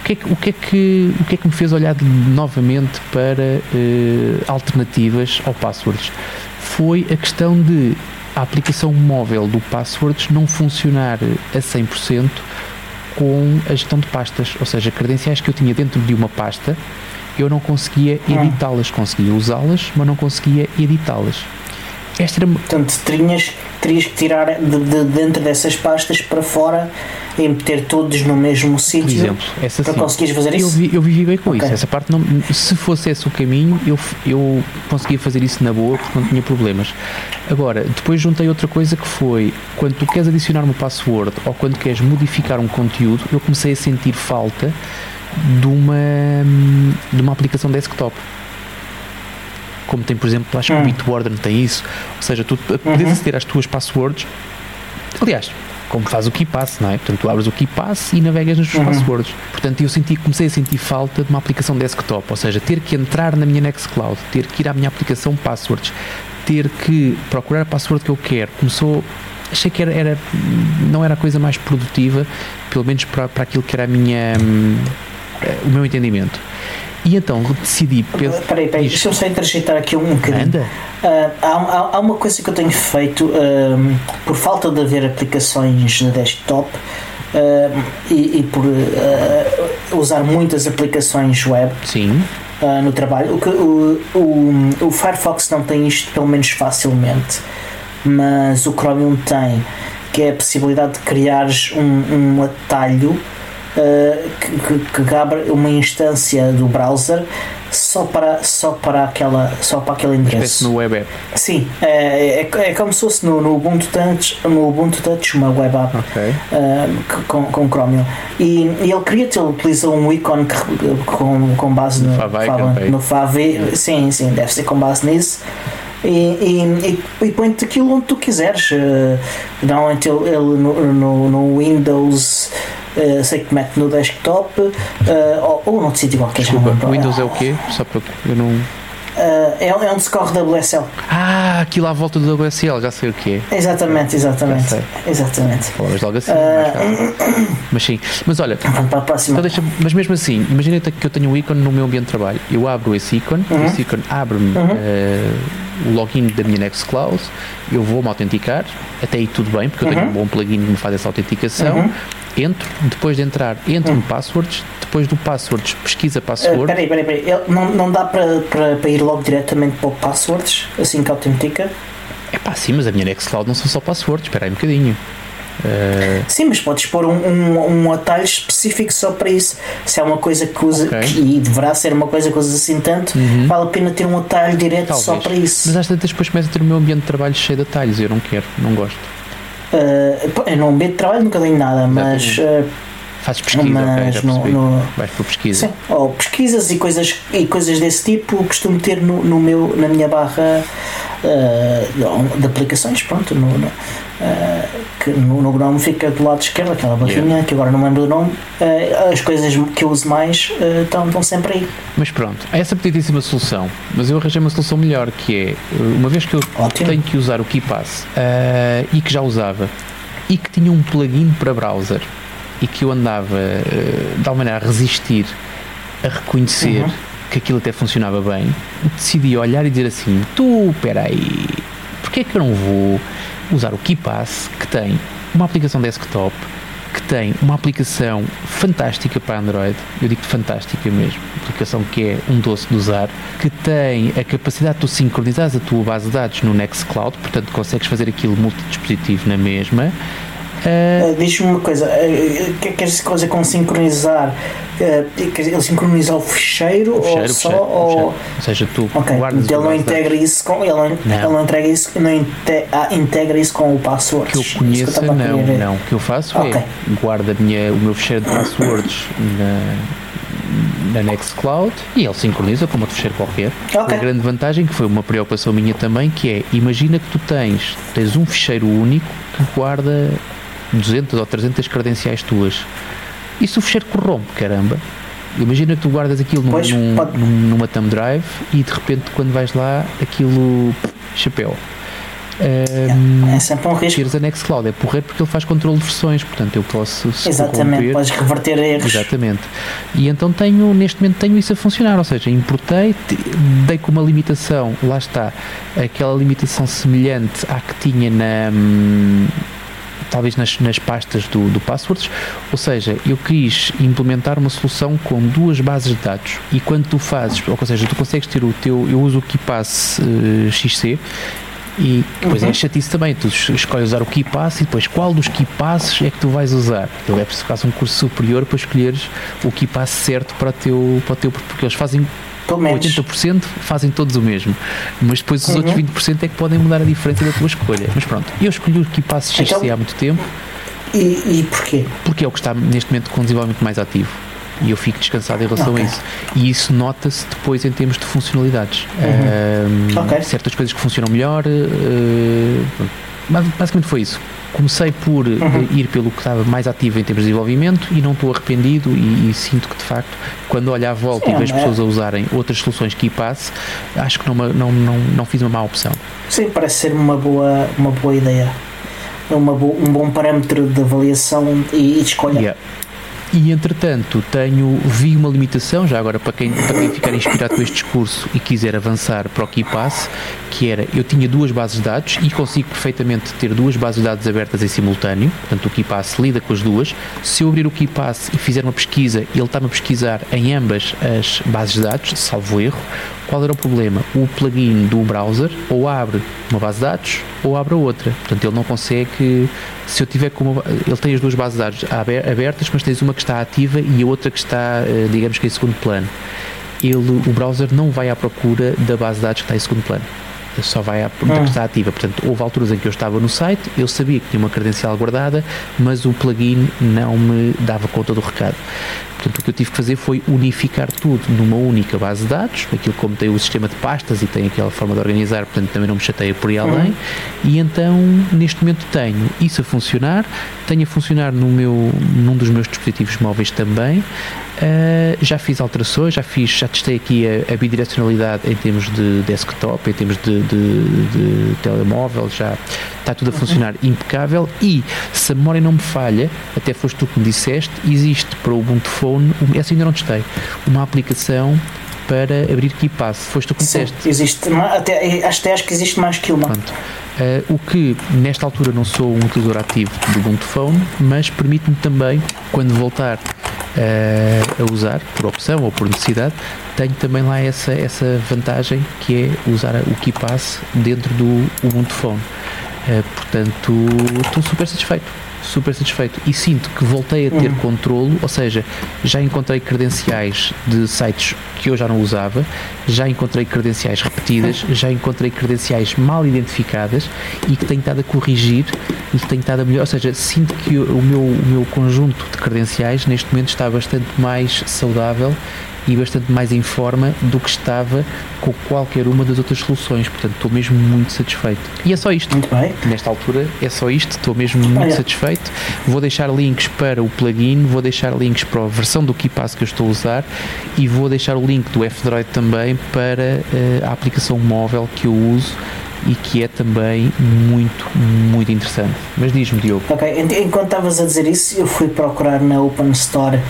O que é que, o que, é que, o que, é que me fez olhar novamente para eh, alternativas ao Passwords? Foi a questão de a aplicação móvel do Passwords não funcionar a 100% com a gestão de pastas, ou seja, credenciais que eu tinha dentro de uma pasta, eu não conseguia Hum. editá-las, conseguia usá-las, mas não conseguia editá-las. Esta era, Portanto, terias, terias que tirar de, de dentro dessas pastas para fora e meter todos no mesmo sítio exemplo, essa para sim. conseguires fazer Eu, isso. vi, eu vivi bem com Ok. isso. Essa parte não. Se fosse esse o caminho, eu, eu conseguia fazer isso na boa porque não tinha problemas. Agora, depois juntei outra coisa que foi quando tu queres adicionar uma password ou quando queres modificar um conteúdo, eu comecei a sentir falta de uma, de uma aplicação desktop. Como tem, por exemplo, acho que o Hum. Bitwarden tem isso. Ou seja, tu podes aceder às tuas passwords. Aliás, como faz o KeePass, não é? Portanto, tu abres o KeePass e navegas tuas Uhum. passwords. Portanto, eu senti, comecei a sentir falta de uma aplicação desktop, ou seja, ter que entrar na minha Nextcloud, ter que ir à minha aplicação Passwords, ter que procurar a password que eu quero. Começou, achei que era, era- não era a coisa mais produtiva, pelo menos para, para aquilo que era a minha, hum, eh, o meu entendimento. E então decidi. pensar- Espera aí, espera aí, Diz. deixa-me só interjeitar aqui um bocadinho. Anda. Ah, há, há- há uma coisa que eu tenho feito ahm, por falta de haver aplicações na desktop ahm, e, e por usar muitas aplicações web Sim. ah, no trabalho. O, o, o, o Firefox não tem isto pelo menos facilmente, mas o Chromium tem, que é a possibilidade de criares um, um atalho ah, que, que, abre uma instância do browser só para, só para, aquela, só para aquele endereço. no web app. Sim, é, é, é como se fosse no, no, Ubuntu Touch, no Ubuntu Touch, uma web app Ok. ah, com, com Chromium. E, e ele cria ele utiliza um ícone com, com base no, Campaign. no Favi. Sim, sim, deve ser com base nisso. E, e, e, e põe-te aquilo onde tu quiseres. Uh, normalmente ele, ele no, no, no Windows. Uh, sei que mete no desktop uh, ou, ou noutro sítio qualquer. já Desculpa, lembro. Windows é o quê? Só para eu não. Uh, é, é onde se corre WSL. Ah, aquilo à volta do WSL, já sei o que é. Exatamente, exatamente. Já. Exatamente. Logo assim, tarde. Mas sim. Mas olha, Vamos para a próxima. então deixa mas mesmo assim, imagina que eu tenho um ícone no meu ambiente de trabalho. Eu abro esse ícone, Uhum. esse ícone abre-me eh, o login da minha Nextcloud, eu vou-me autenticar, até aí tudo bem, porque eu tenho Uhum. um bom plugin que me faz essa autenticação. Uhum. entro, depois de entrar, entro Hum. no passwords, depois do passwords, pesquisa Uh, password. peraí, peraí, peraí. Ele- não, não dá para, para, para ir logo diretamente para o passwords, assim que autentica? É pá, sim, mas a minha Nextcloud não são só passwords, espera aí um bocadinho. Uh, Sim, mas podes pôr um, um, um atalho específico só para isso. Se é uma coisa que usa, Ok. que- e deverá ser uma coisa que usas assim tanto, vale a pena ter um atalho direto só talvez. para isso. Mas às tantas depois começa a ter o meu ambiente de trabalho cheio de atalhos eu não quero, não gosto. Uh, eu ambiente de trabalho nunca tenho nada, mas. Uh, Fazes pesquisa, mas já no, no- Vais por pesquisa. sim, ou pesquisas e coisas, e coisas desse tipo costumo ter no, no meu, na minha barra uh, de aplicações, pronto, no, no, que no, no Chrome fica do lado esquerdo, aquela barrinha que agora não lembro do nome, uh, as coisas que eu uso mais uh, estão, estão sempre aí. Mas pronto, essa uma solução, mas eu arranjei uma solução melhor, que é, uma vez que eu Ótimo. tenho que usar o KeePass eh, e que já usava, e que tinha um plugin para browser, e que eu andava eh, de alguma maneira a resistir a reconhecer Uhum. que aquilo até funcionava bem, decidi olhar e dizer assim, tu, peraí, porque é que eu não vou usar o KeePass, que tem uma aplicação desktop, que tem uma aplicação fantástica para Android, eu digo fantástica mesmo, aplicação que é um doce de usar, que tem a capacidade de tu sincronizares a tua base de dados no Nextcloud, portanto consegues fazer aquilo multidispositivo na mesma. Uh, Diz-me uma coisa, uh, que queres coisa com sincronizar? Uh, dizer, ele sincroniza o ficheiro, o fecheiro, ou o só? fecheiro, o ou... fecheiro. Ou seja, tu Ok, guardas então ele não integra isso com ele não, ele não integra isso, não inte, ah, integra isso com o password. que eu conheça, não, não. O que eu faço é guardo a minha, o meu fecheiro de passwords na, na Nextcloud e ele sincroniza como outro fecheiro qualquer. Ok. A grande vantagem, que foi uma preocupação minha também, que é, imagina que tu tens, tens um fecheiro único que guarda 200 ou 300 credenciais tuas. E se o fecheiro corrompe, caramba? Imagina que tu guardas aquilo num, Pois, num- pode- numa thumb drive e de repente quando vais lá aquilo chapéu. Ahm, É sempre um risco. tiras a Nextcloud, é porreiro porque ele faz controle de versões, portanto eu posso Exatamente, podes reverter erros. Exatamente. E então tenho, neste momento tenho isso a funcionar, ou seja, importei, te- dei com uma limitação, lá está, aquela limitação semelhante à que tinha na hum, talvez nas, nas pastas do, do passwords, ou seja, eu quis implementar uma solução com duas bases de dados e quando tu fazes, ou seja, tu consegues ter o teu, eu uso o KeePass eh, XC e depois Uhum. é chatice também, tu es- escolhes usar o KeePass e depois qual dos KeePasses é que tu vais usar. Então é preciso que um curso superior para escolheres o KeePass certo para o teu, para o teu porque eles fazem Pelo menos. 80% fazem todos o mesmo, mas depois os Uhum. outros 20% é que podem mudar a diferença da tua escolha. Mas pronto, eu escolhi o KeePass XC Então- há muito tempo E, e porquê? porque é o que está neste momento com desenvolvimento mais ativo. E eu fico descansado em relação Ok. a isso. E isso nota-se depois em termos de funcionalidades. Uhum. Ahm, Ok. Certas coisas que funcionam melhor. Mas basicamente foi isso. Comecei por eh, Uhum. ir pelo que estava mais ativo em termos de desenvolvimento e não estou arrependido e, e sinto que de facto, quando olho à volta Sim, e vejo é- pessoas a usarem outras soluções que passe, acho que não, não, não, não fiz uma má opção. Sim, parece ser uma boa, uma boa ideia. É uma bo- um bom parâmetro de avaliação e, e de escolha. Yeah. E entretanto tenho, vi uma limitação, já agora para quem, para quem ficar inspirado com este discurso e quiser avançar para o KeePass, que era, eu tinha duas bases de dados e consigo perfeitamente ter duas bases de dados abertas em simultâneo, portanto o KeePass lida com as duas. Se eu abrir o KeePass e fizer uma pesquisa, ele está-me a pesquisar em ambas as bases de dados, salvo erro. Qual era o problema? O plugin do browser ou abre uma base de dados ou abre outra. Portanto, ele não consegue. Se eu tiver com uma, ele tem as duas bases de dados aber- abertas, mas tens uma que está ativa e a outra que está, eh, digamos que em segundo plano. Ele, o browser não vai à procura da base de dados que está em segundo plano. Só vai à Hum. que está ativa. Portanto, houve alturas em que eu estava no site, eu sabia que tinha uma credencial guardada, mas o plugin não me dava conta do recado. Portanto, o que eu tive que fazer foi unificar tudo numa única base de dados, aquilo como tem o sistema de pastas e tem aquela forma de organizar, portanto também não me chateia por aí além. E então, neste momento tenho isso a funcionar, tenho a funcionar no meu, num dos meus dispositivos móveis também. Uh, já fiz alterações, já fiz, já testei aqui a, a bidirecionalidade em termos de desktop, em termos de, de- de telemóvel, já está tudo a funcionar impecável e se a memória não me falha, até foste tu que me disseste, existe para o Ubuntu Phone, essa ainda não testei, uma aplicação para abrir KeePass, foste tu que Sim, disseste. existe, até, acho, até acho que existe mais que uma. Pronto. Uh, o que nesta altura não sou um utilizador ativo do Ubuntu Phone, mas permite-me também, quando voltar uh, a usar, por opção ou por necessidade, tenho também lá essa, essa vantagem que é usar o KeePass dentro do Ubuntu Phone. Uh, portanto, estou super satisfeito super satisfeito. E sinto que voltei a ter uhum. controlo, ou seja, já encontrei credenciais de sites que eu já não usava, já encontrei credenciais repetidas, já encontrei credenciais mal identificadas e que tenho estado a corrigir e que tenho estado a melhorar, ou seja, sinto que o meu, o meu conjunto de credenciais neste momento está bastante mais saudável e bastante mais em forma do que estava com qualquer uma das outras soluções. Portanto, estou mesmo muito satisfeito. E é só isto. Muito bem. Nesta altura é só isto. Estou mesmo muito Olha. satisfeito. Vou deixar links para o plugin, vou deixar links para a versão do KeePass que eu estou a usar e vou deixar o link do F-Droid também para uh, a aplicação móvel que eu uso e que é também muito, muito interessante. Mas diz-me, Diogo. Ok, enquanto estavas a dizer isso, eu fui procurar na Open Store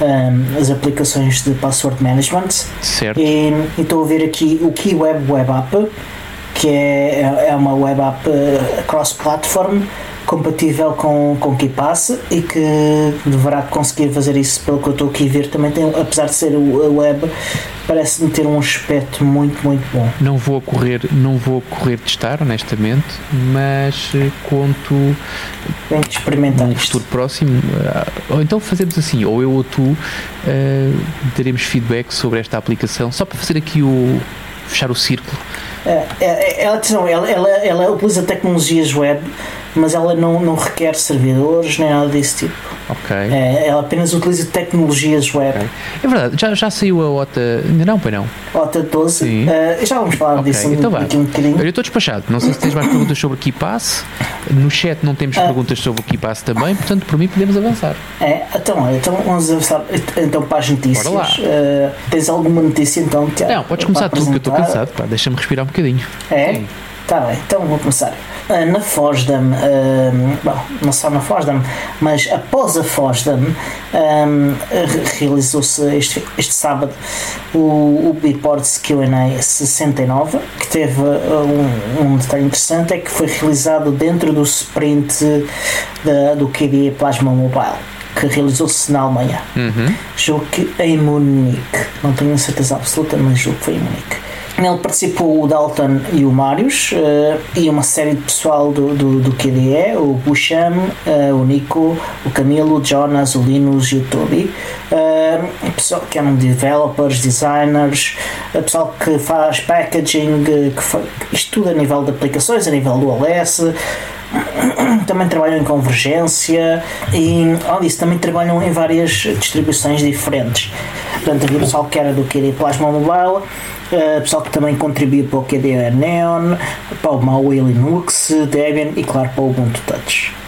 um, as aplicações de password management. Certo. E estou a ver aqui o KeyWeb Web App, que é, é uma web app uh, cross-platform compatível com, com KeePass e que deverá conseguir fazer isso pelo que eu estou aqui a ver. Também tem, apesar de ser o web, parece-me ter um aspecto muito, muito bom. Não vou correr, não vou correr testar, honestamente, mas eh, conto Bem experimentar num futuro próximo. Eh, ou então fazemos assim, ou eu ou tu uh, teremos feedback sobre esta aplicação, só para fazer aqui o fechar o círculo. Ela, ela, ela, ela utiliza tecnologias web mas ela não, não requer servidores nem nada desse tipo. Ok. É, ela apenas utiliza tecnologias web. Okay. É verdade, já, já saiu a OTA. Ainda não, pois não? OTA 12. Sim. Uh, já vamos falar okay. disso então, um, um bocadinho. Eu estou despachado. Não sei se tens mais perguntas sobre o KeePass. No chat não temos uh, perguntas sobre o KeePass também, portanto, por mim podemos avançar. É, então, então vamos avançar então para as notícias. Bora lá. Uh, tens alguma notícia então? Tiago, não, podes começar tu, que eu estou cansado. Deixa-me respirar um bocadinho. É? Sim. Tá bem, então vou começar. Na Fosdam, uh, bom, não só na Fosdam, mas após a Fosdam, um, realizou-se este, este sábado o, o Beports QA 69, que teve um, um, detalhe interessante: é que foi realizado dentro do sprint da, do KDE Plasma Mobile que realizou-se na Alemanha. Uhum. Julgo que em Munique, não tenho certeza absoluta, mas julgo que foi em Munique. Nele participou o Dalton e o Marius uh, e uma série de pessoal do, do, do QDE, o Busham, uh, o Nico, o Camilo, o Jonas, o Linus e o Toby. Uh, pessoal que eram developers, designers, pessoal que faz packaging, que faz, isto tudo a nível de aplicações, a nível do OS também trabalham em convergência e, além disso, também trabalham em várias distribuições diferentes. Portanto, havia pessoal que era do QD Plasma Mobile, uh, pessoal que também contribui para o QD Neon, para o MAUI Linux, Debian e, claro, para o Ubuntu Touch.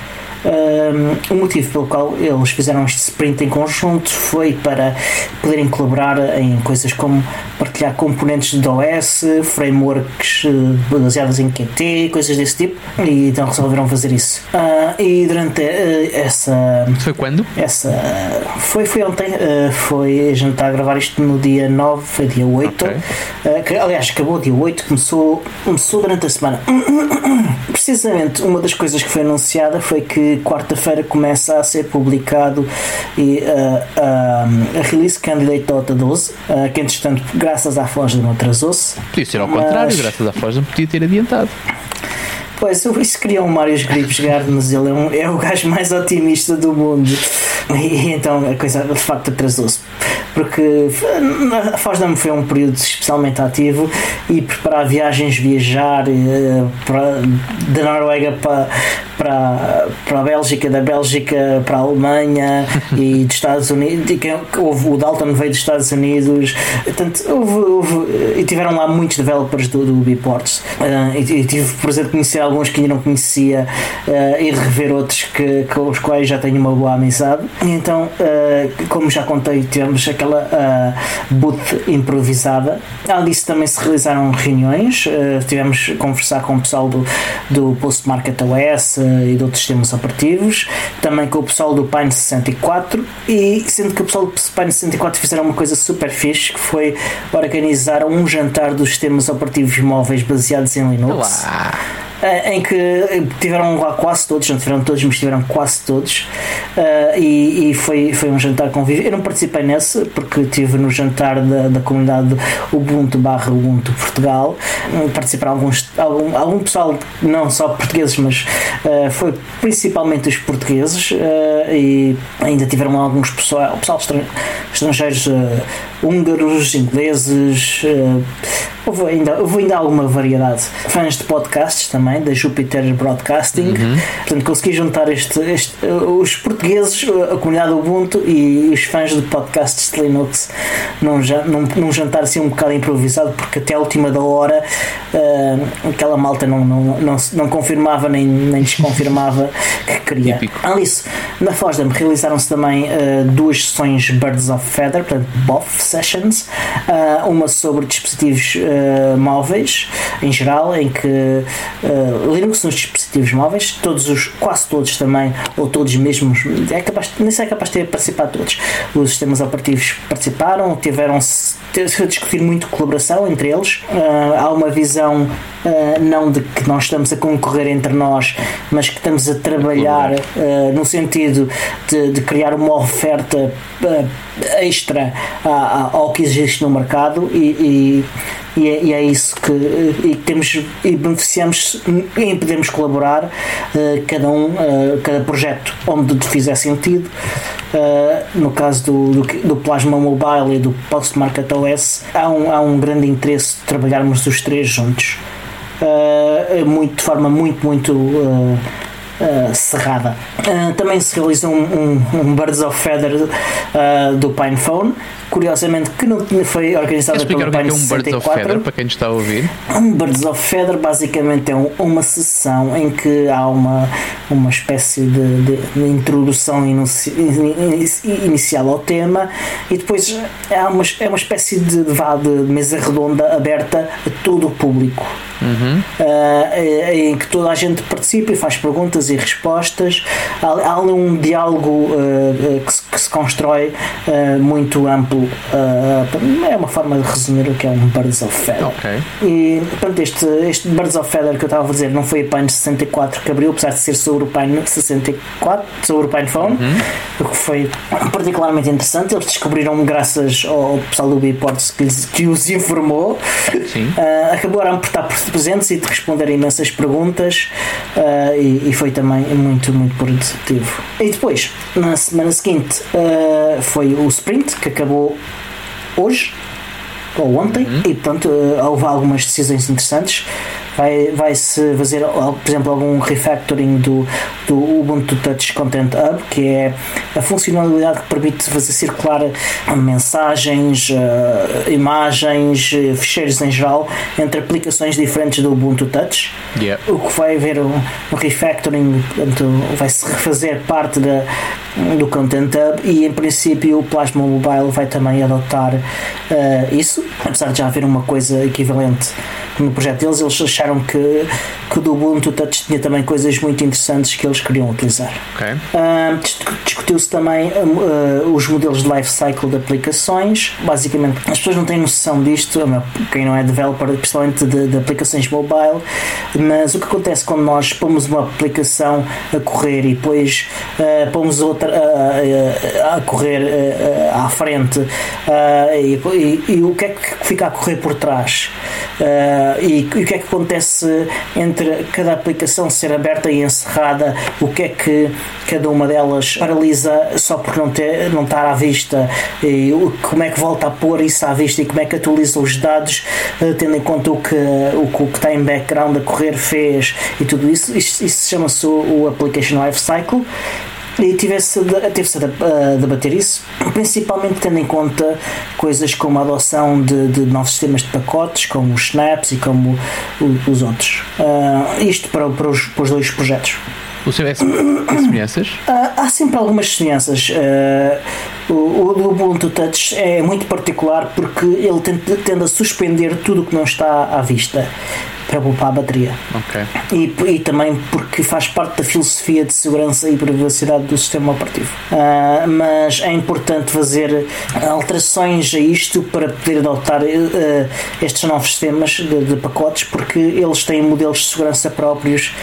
Um, o motivo pelo qual eles fizeram este sprint em conjunto foi para poderem colaborar em coisas como partilhar componentes de OS, frameworks eh, baseados em QT, coisas desse tipo, e então resolveram fazer isso. Uh, e durante uh, essa. Foi quando? Essa. Foi, foi ontem, uh, foi. A gente está a gravar isto no dia 9, foi dia 8. Okay. que, aliás, acabou dia 8, começou, começou durante a semana. Precisamente uma das coisas que foi anunciada foi que quarta-feira começa a ser publicado e, uh, uh, a release candidate Dota 12, uh, que entretanto, graças à Forja não atrasou-se. Podia ser ao mas... contrário, graças à Forja podia ter adiantado. Pois, isso queria o Mário Gripes Gardens, ele é, um, é o gajo mais otimista do mundo. E, então a coisa de facto atrasou-se. Porque a Fosdam foi um período especialmente ativo e preparar viagens, viajar uh, para, da Noruega para, para, para a Bélgica, da Bélgica para a Alemanha e dos Estados Unidos. E que, houve, o Dalton veio dos Estados Unidos. Portanto, houve, houve, e tiveram lá muitos developers do, do Biports. Uh, e, e tive, por exemplo, conhecer alguns que ainda não conhecia uh, e rever outros que, com os quais já tenho uma boa amizade. E então, uh, como já contei, temos aquela uh, booth improvisada. Além disso, também se realizaram reuniões. Uh, tivemos conversar com o pessoal do, do Post Market OS e de outros sistemas operativos. Também com o pessoal do Pine 64. E sendo que o pessoal do Pine 64 fizeram uma coisa super fixe que foi organizar um jantar dos sistemas operativos móveis baseados em Linux. Olá. Em que tiveram lá quase todos, não tiveram todos, mas tiveram quase todos, e, e, foi, foi um jantar convívio. Eu não participei nesse, porque estive no jantar da, da comunidade Ubuntu barra Ubuntu Portugal, participaram alguns, algum, algum pessoal, não só portugueses, mas foi principalmente os portugueses, e ainda tiveram alguns pessoal, pessoal estrangeiros húngaros, ingleses, houve, ainda, houve ainda alguma variedade. Fãs de podcasts também, da Jupiter Broadcasting. Uhum. Portanto, consegui juntar este, este, uh, os portugueses, a comunidade Ubuntu e os fãs de podcasts de Linux num, num, num jantar assim um bocado improvisado, porque até a última da hora uh, aquela malta não, não, não, não confirmava nem, nem desconfirmava que queria. Além disso, na Fosdem realizaram-se também uh, duas sessões Birds of Feather, portanto, BOF sessions, uh, uma sobre dispositivos uh, móveis em geral, em que uh, Linux nos dispositivos móveis, todos os, quase todos também, ou todos mesmos, é capaz, nem sei é capaz de ter participado todos. Os sistemas operativos participaram, tiveram a discutir muito colaboração entre eles. Uh, há uma visão não de que nós estamos a concorrer entre nós, mas que estamos a trabalhar no sentido de, de, criar uma oferta extra ao que existe no mercado e, e, e, é, e é, isso que e temos e beneficiamos em podermos colaborar cada um, cada projeto onde fizer sentido. Uh, no caso do, do, do, Plasma Mobile e do Postmarket OS, há um, há um grande interesse de trabalharmos os três juntos. Uh, muito, de forma muito, muito uh, uh, cerrada. Uh, também se realizou um, um, um Birds of Feather uh, do PinePhone, curiosamente que não foi organizado pelo Pine é um 64. Birds of Feather para quem está a ouvir? Um Birds of Feather basicamente é um, uma sessão em que há uma, uma espécie de, de, de introdução inici, inicial ao tema e depois é uma, é uma espécie de, de mesa redonda aberta a todo o público. Uhum. Uh, em que toda a gente participa e faz perguntas e respostas. Há, há um diálogo uh, que, se, que, se, constrói uh, muito amplo. é uma forma de resumir o que é um Birds of Feather. Okay. E pronto, este, este Birds of Feather que eu estava a dizer não foi a Pine 64 que abriu, apesar de ser sobre o Pine 64, sobre o Pine Phone, uhum. o que foi particularmente interessante. Eles descobriram, graças ao pessoal do Biports que, que os informou, acabaram por estar presentes e de responder a imensas perguntas uh, e, e, foi também muito, muito produtivo. E depois, na semana seguinte, uh, foi o sprint que acabou hoje ou ontem uhum. e pronto, uh, houve algumas decisões interessantes vai, vai se fazer, por exemplo, algum refactoring do, do Ubuntu Touch Content Hub, que é a funcionalidade que permite fazer circular mensagens, uh, imagens, eh, ficheiros em geral entre aplicações diferentes do Ubuntu Touch. Yeah. O que vai haver um, um refactoring, portanto, vai se refazer parte da, do Content Hub e em princípio o Plasma Mobile vai também adotar uh, isso, apesar de já haver uma coisa equivalente no projeto deles, eles acharam que, que o do Ubuntu Touch tinha também coisas muito interessantes que eles queriam utilizar. Okay. Uh, Discutiu-se também uh, os modelos de life cycle de aplicações. Basicamente, as pessoas não têm noção disto, quem não é developer, principalmente de, de aplicações mobile, mas o que acontece quando nós pomos uma aplicação a correr e depois uh, pomos outra a, a correr à frente e, e, e, o que é que fica a correr por trás? Uh, e, e, o que é que acontece entre cada aplicação ser aberta e encerrada, o que é que cada uma delas paralisa só por não, ter, não estar à vista, e como é que volta a pôr isso à vista e como é que atualiza os dados, uh, tendo em conta o que, o, o que está em background a correr fez e tudo isso. Isso, isso chama-se o, o Application Lifecycle e tivesse teve-se a debater isso, principalmente tendo em conta coisas como a adoção de, de novos sistemas de pacotes, como os Snaps e como os outros. Uh, isto para, para, os, para os dois projetos. O seu é semelhanças? Uh, há sempre algumas semelhanças. Uh, o, o Ubuntu Touch é muito particular porque ele tende, tende a suspender tudo o que não está à vista para poupar a bateria. Ok. E, e, também porque faz parte da filosofia de segurança e privacidade do sistema operativo. Uh, mas é importante fazer alterações a isto para poder adotar uh, estes novos sistemas de, de pacotes porque eles têm modelos de segurança próprios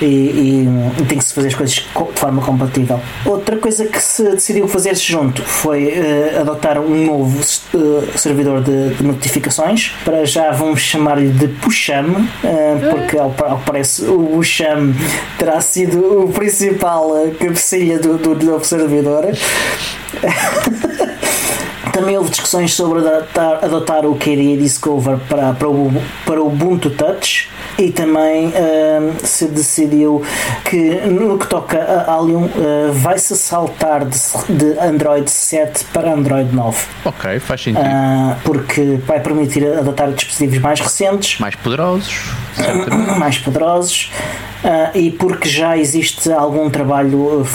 e, e, e, tem que se fazer as coisas de forma compatível. Outra coisa que se decidiu fazer-se junto foi uh, adotar um novo uh, servidor de, de, notificações. Para já vamos chamar-lhe de Pusham, uh, porque ao, ao, que parece o Pusham terá sido o principal cabecilha do, do novo servidor. Também houve discussões sobre adotar, adotar o KDE Discover para, para, o, para o Ubuntu Touch e também uh, se decidiu que no que toca a Allium uh, vai-se saltar de, de, Android 7 para Android 9. Ok, faz sentido. Uh, porque vai permitir adotar dispositivos mais recentes, mais poderosos, mais poderosos. Uh, e porque já existe algum trabalho uh,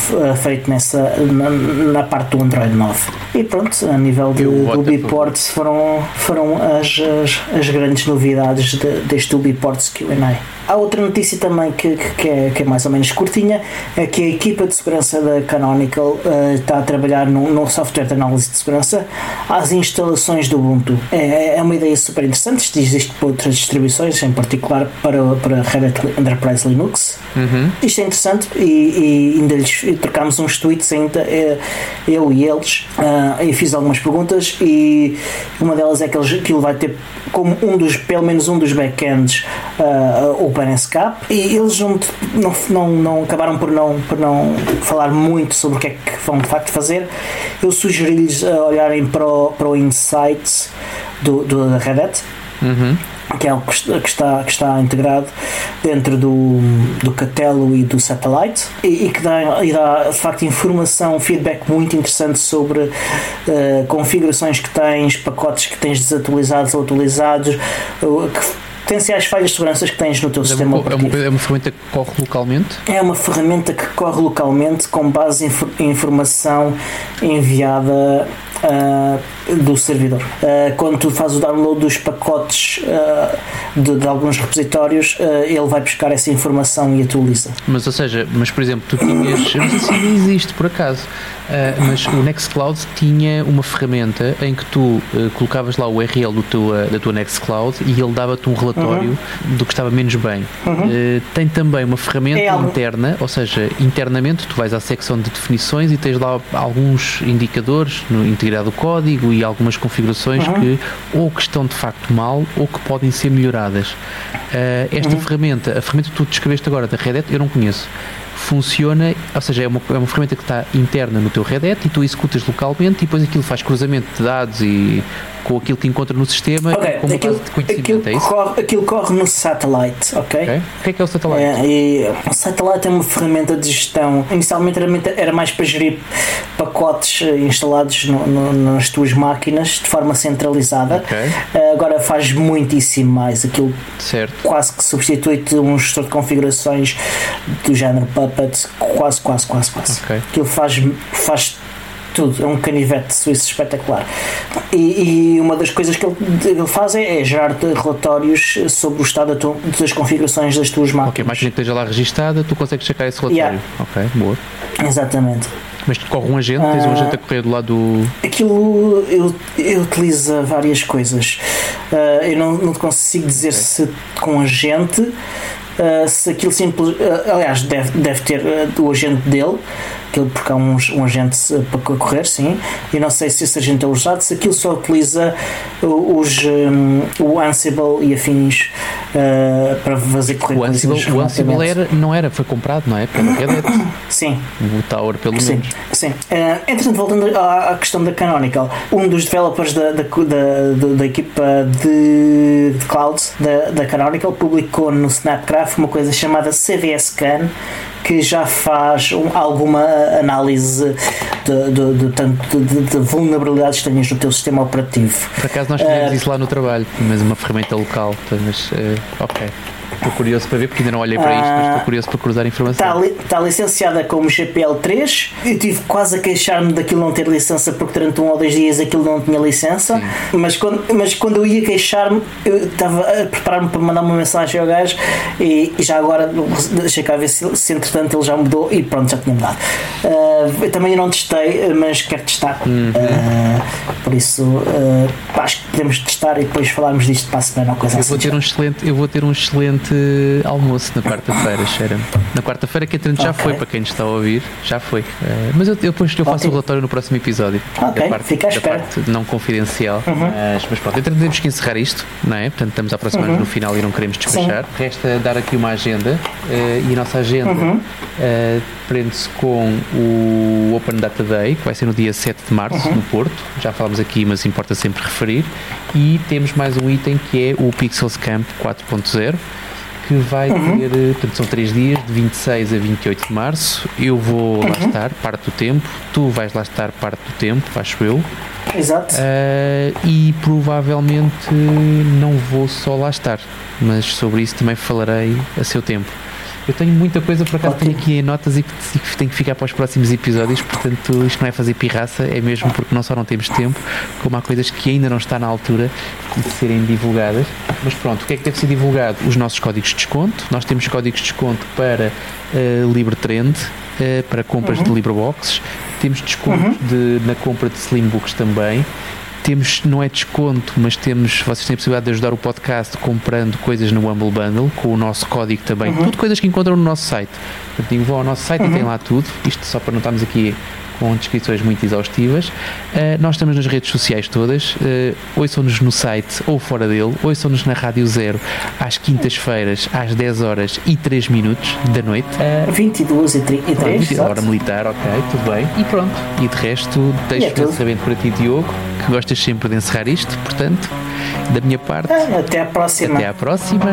feito nessa na, na, parte do Android 9 e pronto, a nível de, do Ubiports foram, foram as, as, as grandes novidades de, deste Ubiports Q&A Há outra notícia também que, que, é, que é mais ou menos curtinha, é que a equipa de segurança da Canonical uh, está a trabalhar num, software de análise de segurança às instalações do Ubuntu. É, é uma ideia super interessante, isto existe para outras distribuições, em particular para, para Red Hat Enterprise Linux. Uhum. Isto é interessante e, e ainda lhes trocámos uns tweets ainda, é, eu e eles, uh, e fiz algumas perguntas e uma delas é que, eles, que ele vai ter como um dos, pelo menos um dos backends uh, OpenSCAP e eles não, não, não, não, acabaram por não, por não falar muito sobre o que é que vão de facto fazer. Eu sugeri-lhes uh, olharem para o, para o Insights do, do da Red Hat. Uhum que é o que está, que está integrado dentro do, do Catelo e do Satellite e, e que dá, e dá de facto informação, feedback muito interessante sobre uh, configurações que tens, pacotes que tens desatualizados ou atualizados, uh, que potenciais falhas de segurança que tens no teu é sistema uma, é uma, é uma, ferramenta que corre localmente? É uma ferramenta que corre localmente com base em informação enviada uh, do servidor. Uh, quando tu fazes o download dos pacotes uh, de, de, alguns repositórios, ele vai buscar essa informação e atualiza. Mas, ou seja, mas por exemplo, tu tinhas, não sei se ainda existe por acaso, mas o Nextcloud tinha uma ferramenta em que tu colocavas lá o URL do teu, da tua Nextcloud e ele dava-te um relatório uhum. do que estava menos bem. Uhum. tem também uma ferramenta é interna, ou seja, internamente tu vais à secção de definições e tens lá alguns indicadores no integrado do código e algumas configurações uhum. que ou que estão de facto mal ou que podem ser melhoradas. Uh, esta uhum. ferramenta, a ferramenta que tu descreveste agora da Red Hat, eu não conheço funciona, ou seja, é uma, é uma ferramenta que está interna no teu Red Hat e tu executas localmente e depois aquilo faz cruzamento de dados e com aquilo que encontra no sistema okay. como aquilo, base de conhecimento, aquilo é isso? Corre, aquilo corre no Satellite, ok? okay. O que é que é o Satellite? É, e, o Satellite é uma ferramenta de gestão, inicialmente era, era mais para gerir pacotes eh, instalados no, no, nas tuas máquinas de forma centralizada, okay. Eh, agora faz muitíssimo mais, aquilo certo. quase que substitui-te um gestor de configurações do género Puppet, quase, quase, quase, quase. Okay. Aquilo faz, faz tudo, é um canivete suíço espetacular. E, e, uma das coisas que ele, ele faz é, é gerar relatórios sobre o estado tu, das configurações das tuas máquinas. Ok, máquina que esteja lá registada, tu consegues checar esse relatório. Yeah. Ok, boa. Exatamente. Mas corre um agente, tens um agente a correr do lado do. Aquilo eu, eu utiliza várias coisas. Uh, eu não, não consigo dizer okay. se com agente, uh, se aquilo simples. Uh, aliás, deve, deve ter o agente dele aquilo porque há um, um agente para correr, sim. E não sei se esse agente é usado, se aquilo só utiliza os, um, o Ansible e afins para fazer correr o Ansible, o Ansible era, não era, foi comprado, não é? Hat. Sim. O Tower, pelo sim, menos. Sim. Uh, entretanto, voltando à, à, questão da Canonical, um dos developers da, da, da, da equipa de, de cloud da, da Canonical publicou no Uma coisa chamada CVS Scan que já faz um, alguma análise de, de, de, de, de, vulnerabilidades que tenhas no teu sistema operativo. Por acaso nós fizemos uh, isso lá no trabalho, mas uma ferramenta local, mas uh, ok. Estou curioso para ver, porque ainda não olhei para isto, mas estou Ah, curioso para cruzar informação. Está, li- está licenciada como GPL3. Eu tive quase a queixar-me daquilo não ter licença porque durante um ou dois dias aquilo não tinha licença. Mas quando, mas quando eu ia queixar-me, eu estava a preparar-me para mandar uma mensagem ao gajo e, e já agora deixei cá ver se, se entretanto ele já mudou e pronto, já tinha mudado. Ah, eu também não testei, mas quero testar. Ah, por isso, pá, acho que podemos testar e depois falarmos disto para a semana ou coisa Eu assim. vou ter um excelente, eu vou ter um excelente almoço na quarta-feira, Sharon. Na quarta-feira que entretanto já Ok. foi, para quem nos está a ouvir, já foi. Eh, mas eu, eu depois eu faço Ótimo. o relatório no próximo episódio. Ok, da parte, fica à espera. parte não confidencial. Mas, mas pronto, temos que encerrar isto, não é? Portanto, estamos a aproximar-nos no final e não queremos despachar. Resta dar aqui uma agenda eh, e a nossa agenda eh, prende-se com o Open Data Day, que vai ser no dia 7 de março, no Porto. Já falámos aqui, mas importa sempre referir. E temos mais um item que é o Pixels Camp 4.0 que vai ter, eh, portanto, são três dias, de 26 a 28 de março. Eu vou lá estar parte do tempo, tu vais lá estar parte do tempo, acho eu. Exato. Uh, e provavelmente não vou só lá estar, mas sobre isso também falarei a seu tempo. Eu tenho muita coisa por acaso tenho aqui em notas e que e que tenho que ficar para os próximos episódios, portanto isto não é fazer pirraça, é mesmo porque não só não temos tempo, como há coisas que ainda não está na altura de serem divulgadas. Mas pronto, o que é que deve ser divulgado? Os nossos códigos de desconto. Nós temos códigos de desconto para uh, LibreTrend, uh, para compras de LibreBoxes, temos descontos de, na compra de Slimbooks também. Temos, não é desconto, mas temos, vocês têm a possibilidade de ajudar o podcast comprando coisas no Humble Bundle, com o nosso código também, tudo coisas que encontram no nosso site. Portanto, vão ao nosso site e tem lá tudo, isto só para não estarmos aqui com descrições muito exaustivas. Uh, nós estamos nas redes sociais todas, uh, ouçam-nos no site ou fora dele, ouçam-nos na Rádio Zero às quintas-feiras, às 10 horas e 3 minutos da noite. Uh, 22 e 33. Pronto, hora militar, ok, tudo bem. E pronto. E de resto, deixo é o tudo. encerramento para ti, Diogo, que gostas sempre de encerrar isto. Portanto, da minha parte, Ah, Até à próxima. até à próxima.